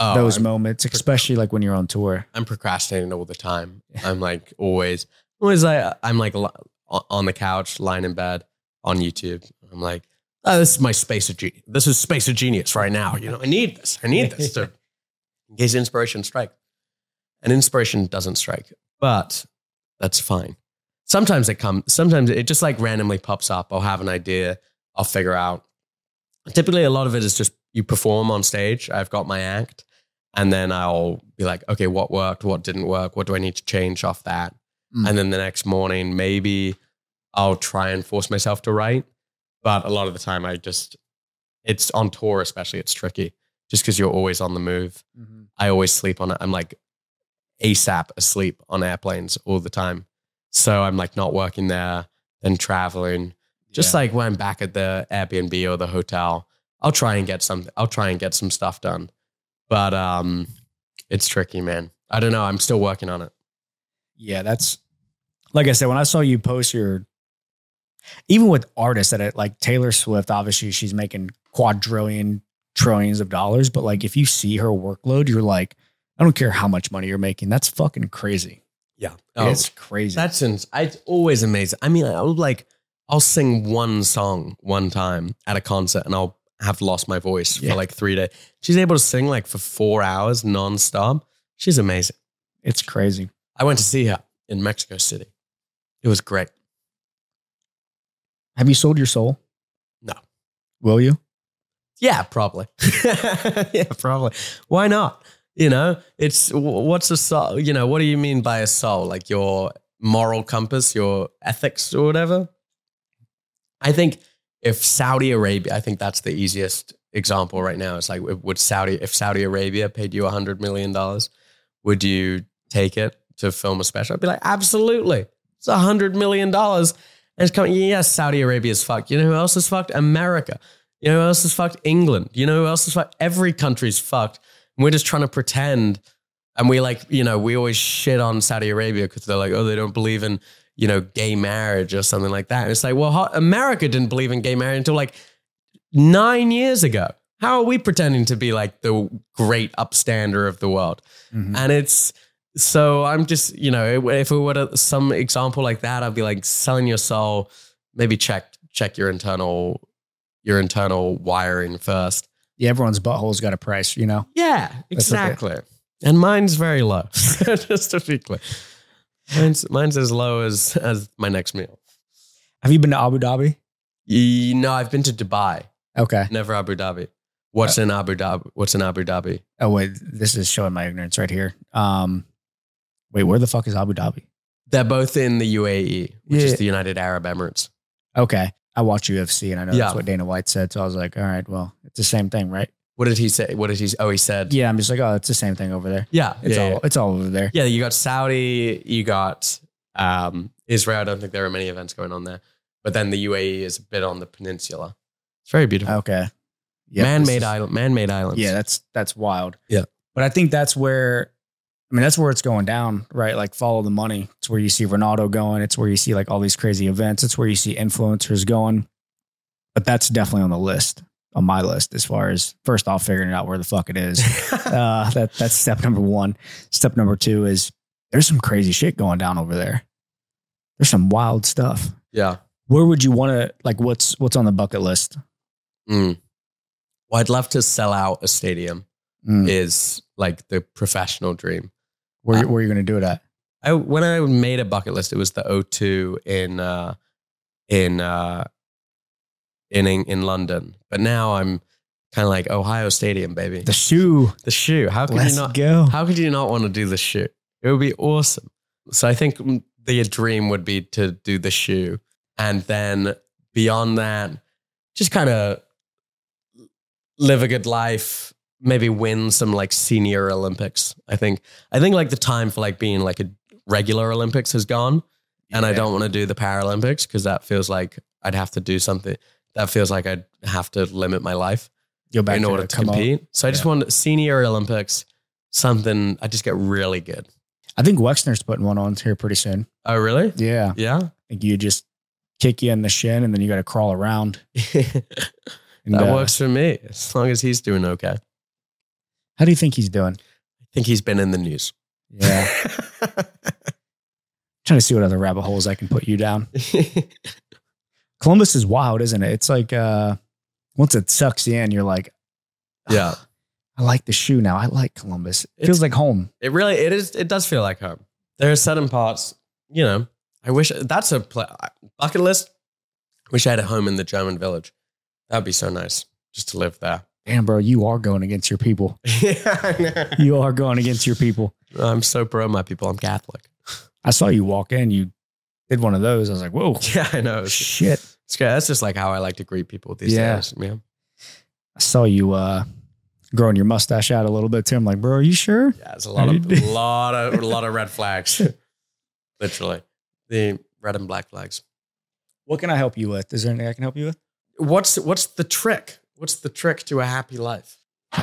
Oh, those I'm- moments, especially like when you're on tour? I'm procrastinating all the time. I'm like always, always like I'm like on the couch, lying in bed on YouTube. I'm like, oh, this is my space of genius. This is space of genius right now. You know, I need this. I need this to in case inspiration strike. And inspiration doesn't strike, but that's fine. Sometimes it comes. Sometimes it just like randomly pops up. I'll have an idea. I'll figure out. Typically, a lot of it is just you perform on stage. I've got my act and then I'll be like, okay, what worked, what didn't work, what do I need to change off that? Mm. And then the next morning, maybe I'll try and force myself to write. But a lot of the time, I just, it's on tour, especially, it's tricky just because you're always on the move. I always sleep on it. I'm like ASAP asleep on airplanes all the time. So I'm like not working there, and traveling. Just Yeah. like when I'm back at the Airbnb or the hotel, I'll try and get some. I'll try and get some stuff done, but um, it's tricky, man. I don't know. I'm still working on it. Yeah, that's like I said, when I saw you post your even with artists that it like Taylor Swift, obviously she's making quadrillion trillions of dollars, but like if you see her workload, you're like, I don't care how much money you're making. That's fucking crazy. Yeah, It's oh, crazy. that's ins- It's always amazing. I mean, I'll like I'll sing one song one time at a concert, and I'll have lost my voice Yeah. for like three days. She's able to sing like for four hours nonstop. She's amazing. it's crazy. I went to see her in Mexico City. It was great. Have you sold your soul? No. Will you? Yeah, probably. yeah, probably. Why not? You know, it's what's a soul? You know, what do you mean by a soul? Like your moral compass, your ethics, or whatever. I think if Saudi Arabia, I think that's the easiest example right now. It's like, would Saudi, if Saudi Arabia paid you a hundred million dollars, would you take it to film a special? I'd be like, absolutely. It's a hundred million dollars. And it's coming, yes, Saudi Arabia is fucked. You know who else is fucked? America. You know who else is fucked? England. You know who else is fucked? Every country's fucked. And we're just trying to pretend. And we like, you know, we always shit on Saudi Arabia because they're like, oh, they don't believe in, you know, gay marriage or something like that. And it's like, well, America didn't believe in gay marriage until like nine years ago. How are we pretending to be like the great upstander of the world? Mhm. And it's so I'm just, you know, if it were to, some example like that, I'd be like selling your soul. Maybe check check your internal your internal wiring first. Yeah, everyone's butthole's got a price, you know? Yeah, exactly. And mine's very low. just to be clear, mine's mine's as low as as my next meal. Have you been to Abu Dhabi? You know, I've been to Dubai, Okay. never Abu Dhabi. What's in Abu Dhabi? What's in Abu Dhabi? Oh wait, this is showing my ignorance right here. Um, wait, where the fuck is Abu Dhabi? They're both in the UAE, which Yeah. is the United Arab Emirates. Okay, I watch UFC and I know Yeah. that's what Dana White said, so I was like, all right, well, it's the same thing, right? What did he say? What did he? Oh, he said, Yeah, I'm just like, oh, it's the same thing over there. yeah, It's yeah, all yeah. it's all over there. Yeah, you got Saudi, you got um, Israel. I don't think there are many events going on there, but then the UAE is a bit on the peninsula. It's very beautiful. Okay. Yeah, man-made is- island, man-made islands. Yeah, that's that's wild. Yeah. But I think that's where I mean that's where it's going down, right? Like follow the money. It's where you see Ronaldo going. It's where you see like all these crazy events. It's where you see influencers going. But that's definitely on the list, on my list, as far as first off figuring out where the fuck it is. uh, that that's step number one. Step number two is there's some crazy shit going down over there. There's some wild stuff. yeah. Where would you want to like? What's what's on the bucket list? Mm. Well, I'd love to sell out a stadium. Mm. Is like the professional dream. Where where are you going to do it at? I when I made a bucket list, it was the O2 in uh, in uh, in in London. But now I'm kind of like Ohio Stadium, baby. The shoe. The shoe. How could Let's you not? go. How could you not want to do the shoe? It would be awesome. So I think the dream would be to do the shoe, and then beyond that, just kind of live a good life. Maybe win some like senior Olympics. I think. I think like the time for like being like a regular Olympics has gone, and I don't want to do the Paralympics because that feels like I'd have to do something. That feels like I'd have to limit my life Go back in to order the to come on. compete. So I just Yeah. want senior Olympics, something I just get really good. I think Wexner's putting one on here pretty soon. Oh, really? Yeah. Yeah. I think you just kick you in the shin and then you got to crawl around. that uh, works for me as long as he's doing okay. How do you think he's doing? I think he's been in the news. Yeah. trying to see what other rabbit holes I can put you down. Columbus is wild, isn't it? It's like uh once it sucks you in, you're like, yeah. I like the shoe now. I like Columbus. It It's- feels like home. It really it is it does feel like home. There are certain parts, you know, I wish that's a pla bucket list. Wish I had a home in the German village. That'd be so nice just to live there. Damn, bro, you are going against your people. yeah, You are going against your people. I'm so pro my people. I'm Catholic. I saw you walk in. You did one of those. I was like, whoa, Yeah, I know. Shit. it's good. That's just like how I like to greet people these Yeah. days. Yeah. I saw you uh, growing your mustache out a little bit too. I'm like, bro, are you sure? Yeah, it's a lot of a lot of a lot of red flags. Literally. The red and black flags. What can I help you with? Is there anything I can help you with? What's what's the trick? What's the trick to a happy life?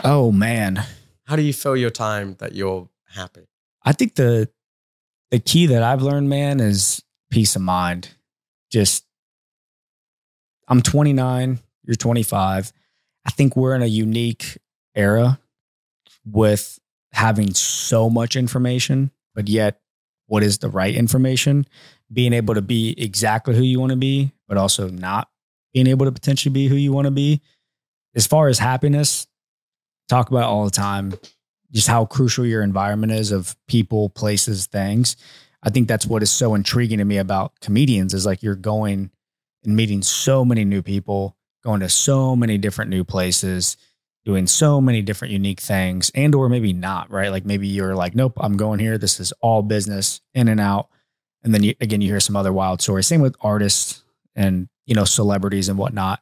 Oh man, How do you fill your time that you're happy? I think the the key that I've learned, man, is peace of mind. Just I'm 29, you're 25. I think we're in a unique era with having so much information, but yet what is the right information? Being able to be exactly who you want to be, but also not being able to potentially be who you want to be. As far as happiness, talk about all the time just how crucial your environment is of people, places, things. I think that's what is so intriguing to me about comedians is like you're going and meeting so many new people, going to so many different new places, doing so many different unique things and or maybe not, right? Like maybe you're like, nope, I'm going here. This is all business in and out. And then you, again, you hear some other wild stories. Same with artists and, you know, celebrities and whatnot.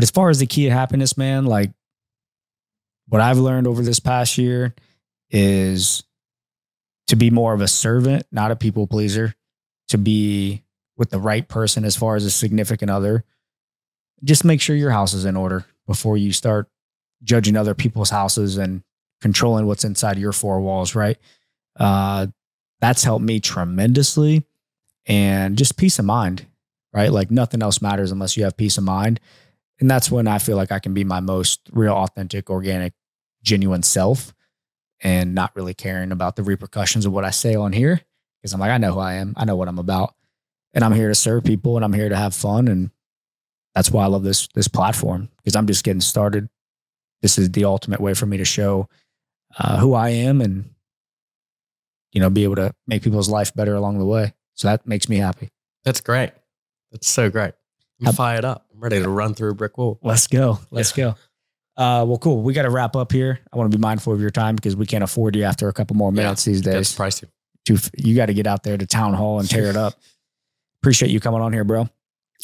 But as far as the key to happiness, man, like what I've learned over this past year is to be more of a servant, not a people pleaser, to be with the right person as far as a significant other. Just make sure your house is in order before you start judging other people's houses and controlling what's inside your four walls, right? Uh, that's helped me tremendously. And just peace of mind, right? Like nothing else matters unless you have peace of mind. And that's when I feel like I can be my most real, authentic, organic, genuine self and not really caring about the repercussions of what I say on here. Because I'm like, I know who I am. I know what I'm about. And I'm here to serve people and I'm here to have fun. And that's why I love this this platform because I'm just getting started. This is the ultimate way for me to show uh, who I am and you know be able to make people's life better along the way. So that makes me happy. That's great. That's so great. I'm fired up. I'm ready to run through a brick wall. Let's go. Let's go. Uh, well, cool. We got to wrap up here. I want to be mindful of your time because we can't afford you after a couple more minutes these That's days. pricey. to you got to get out there to town hall and tear it up. Appreciate you coming on here, bro.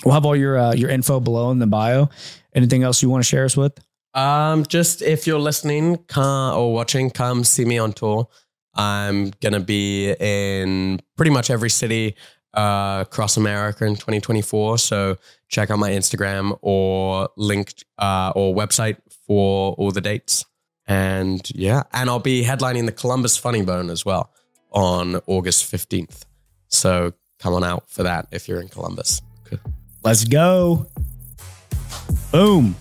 We'll have all your uh, your info below in the bio. Anything else you want to share us with? Um, just if you're listening come, or watching, come see me on tour. I'm gonna be in pretty much every city uh, across America in 2024. So check out my Instagram or link uh, or website for all the dates. And yeah, and I'll be headlining the Columbus Funny Bone as well on August 15th. So come on out for that if you're in Columbus. Let's go. Boom.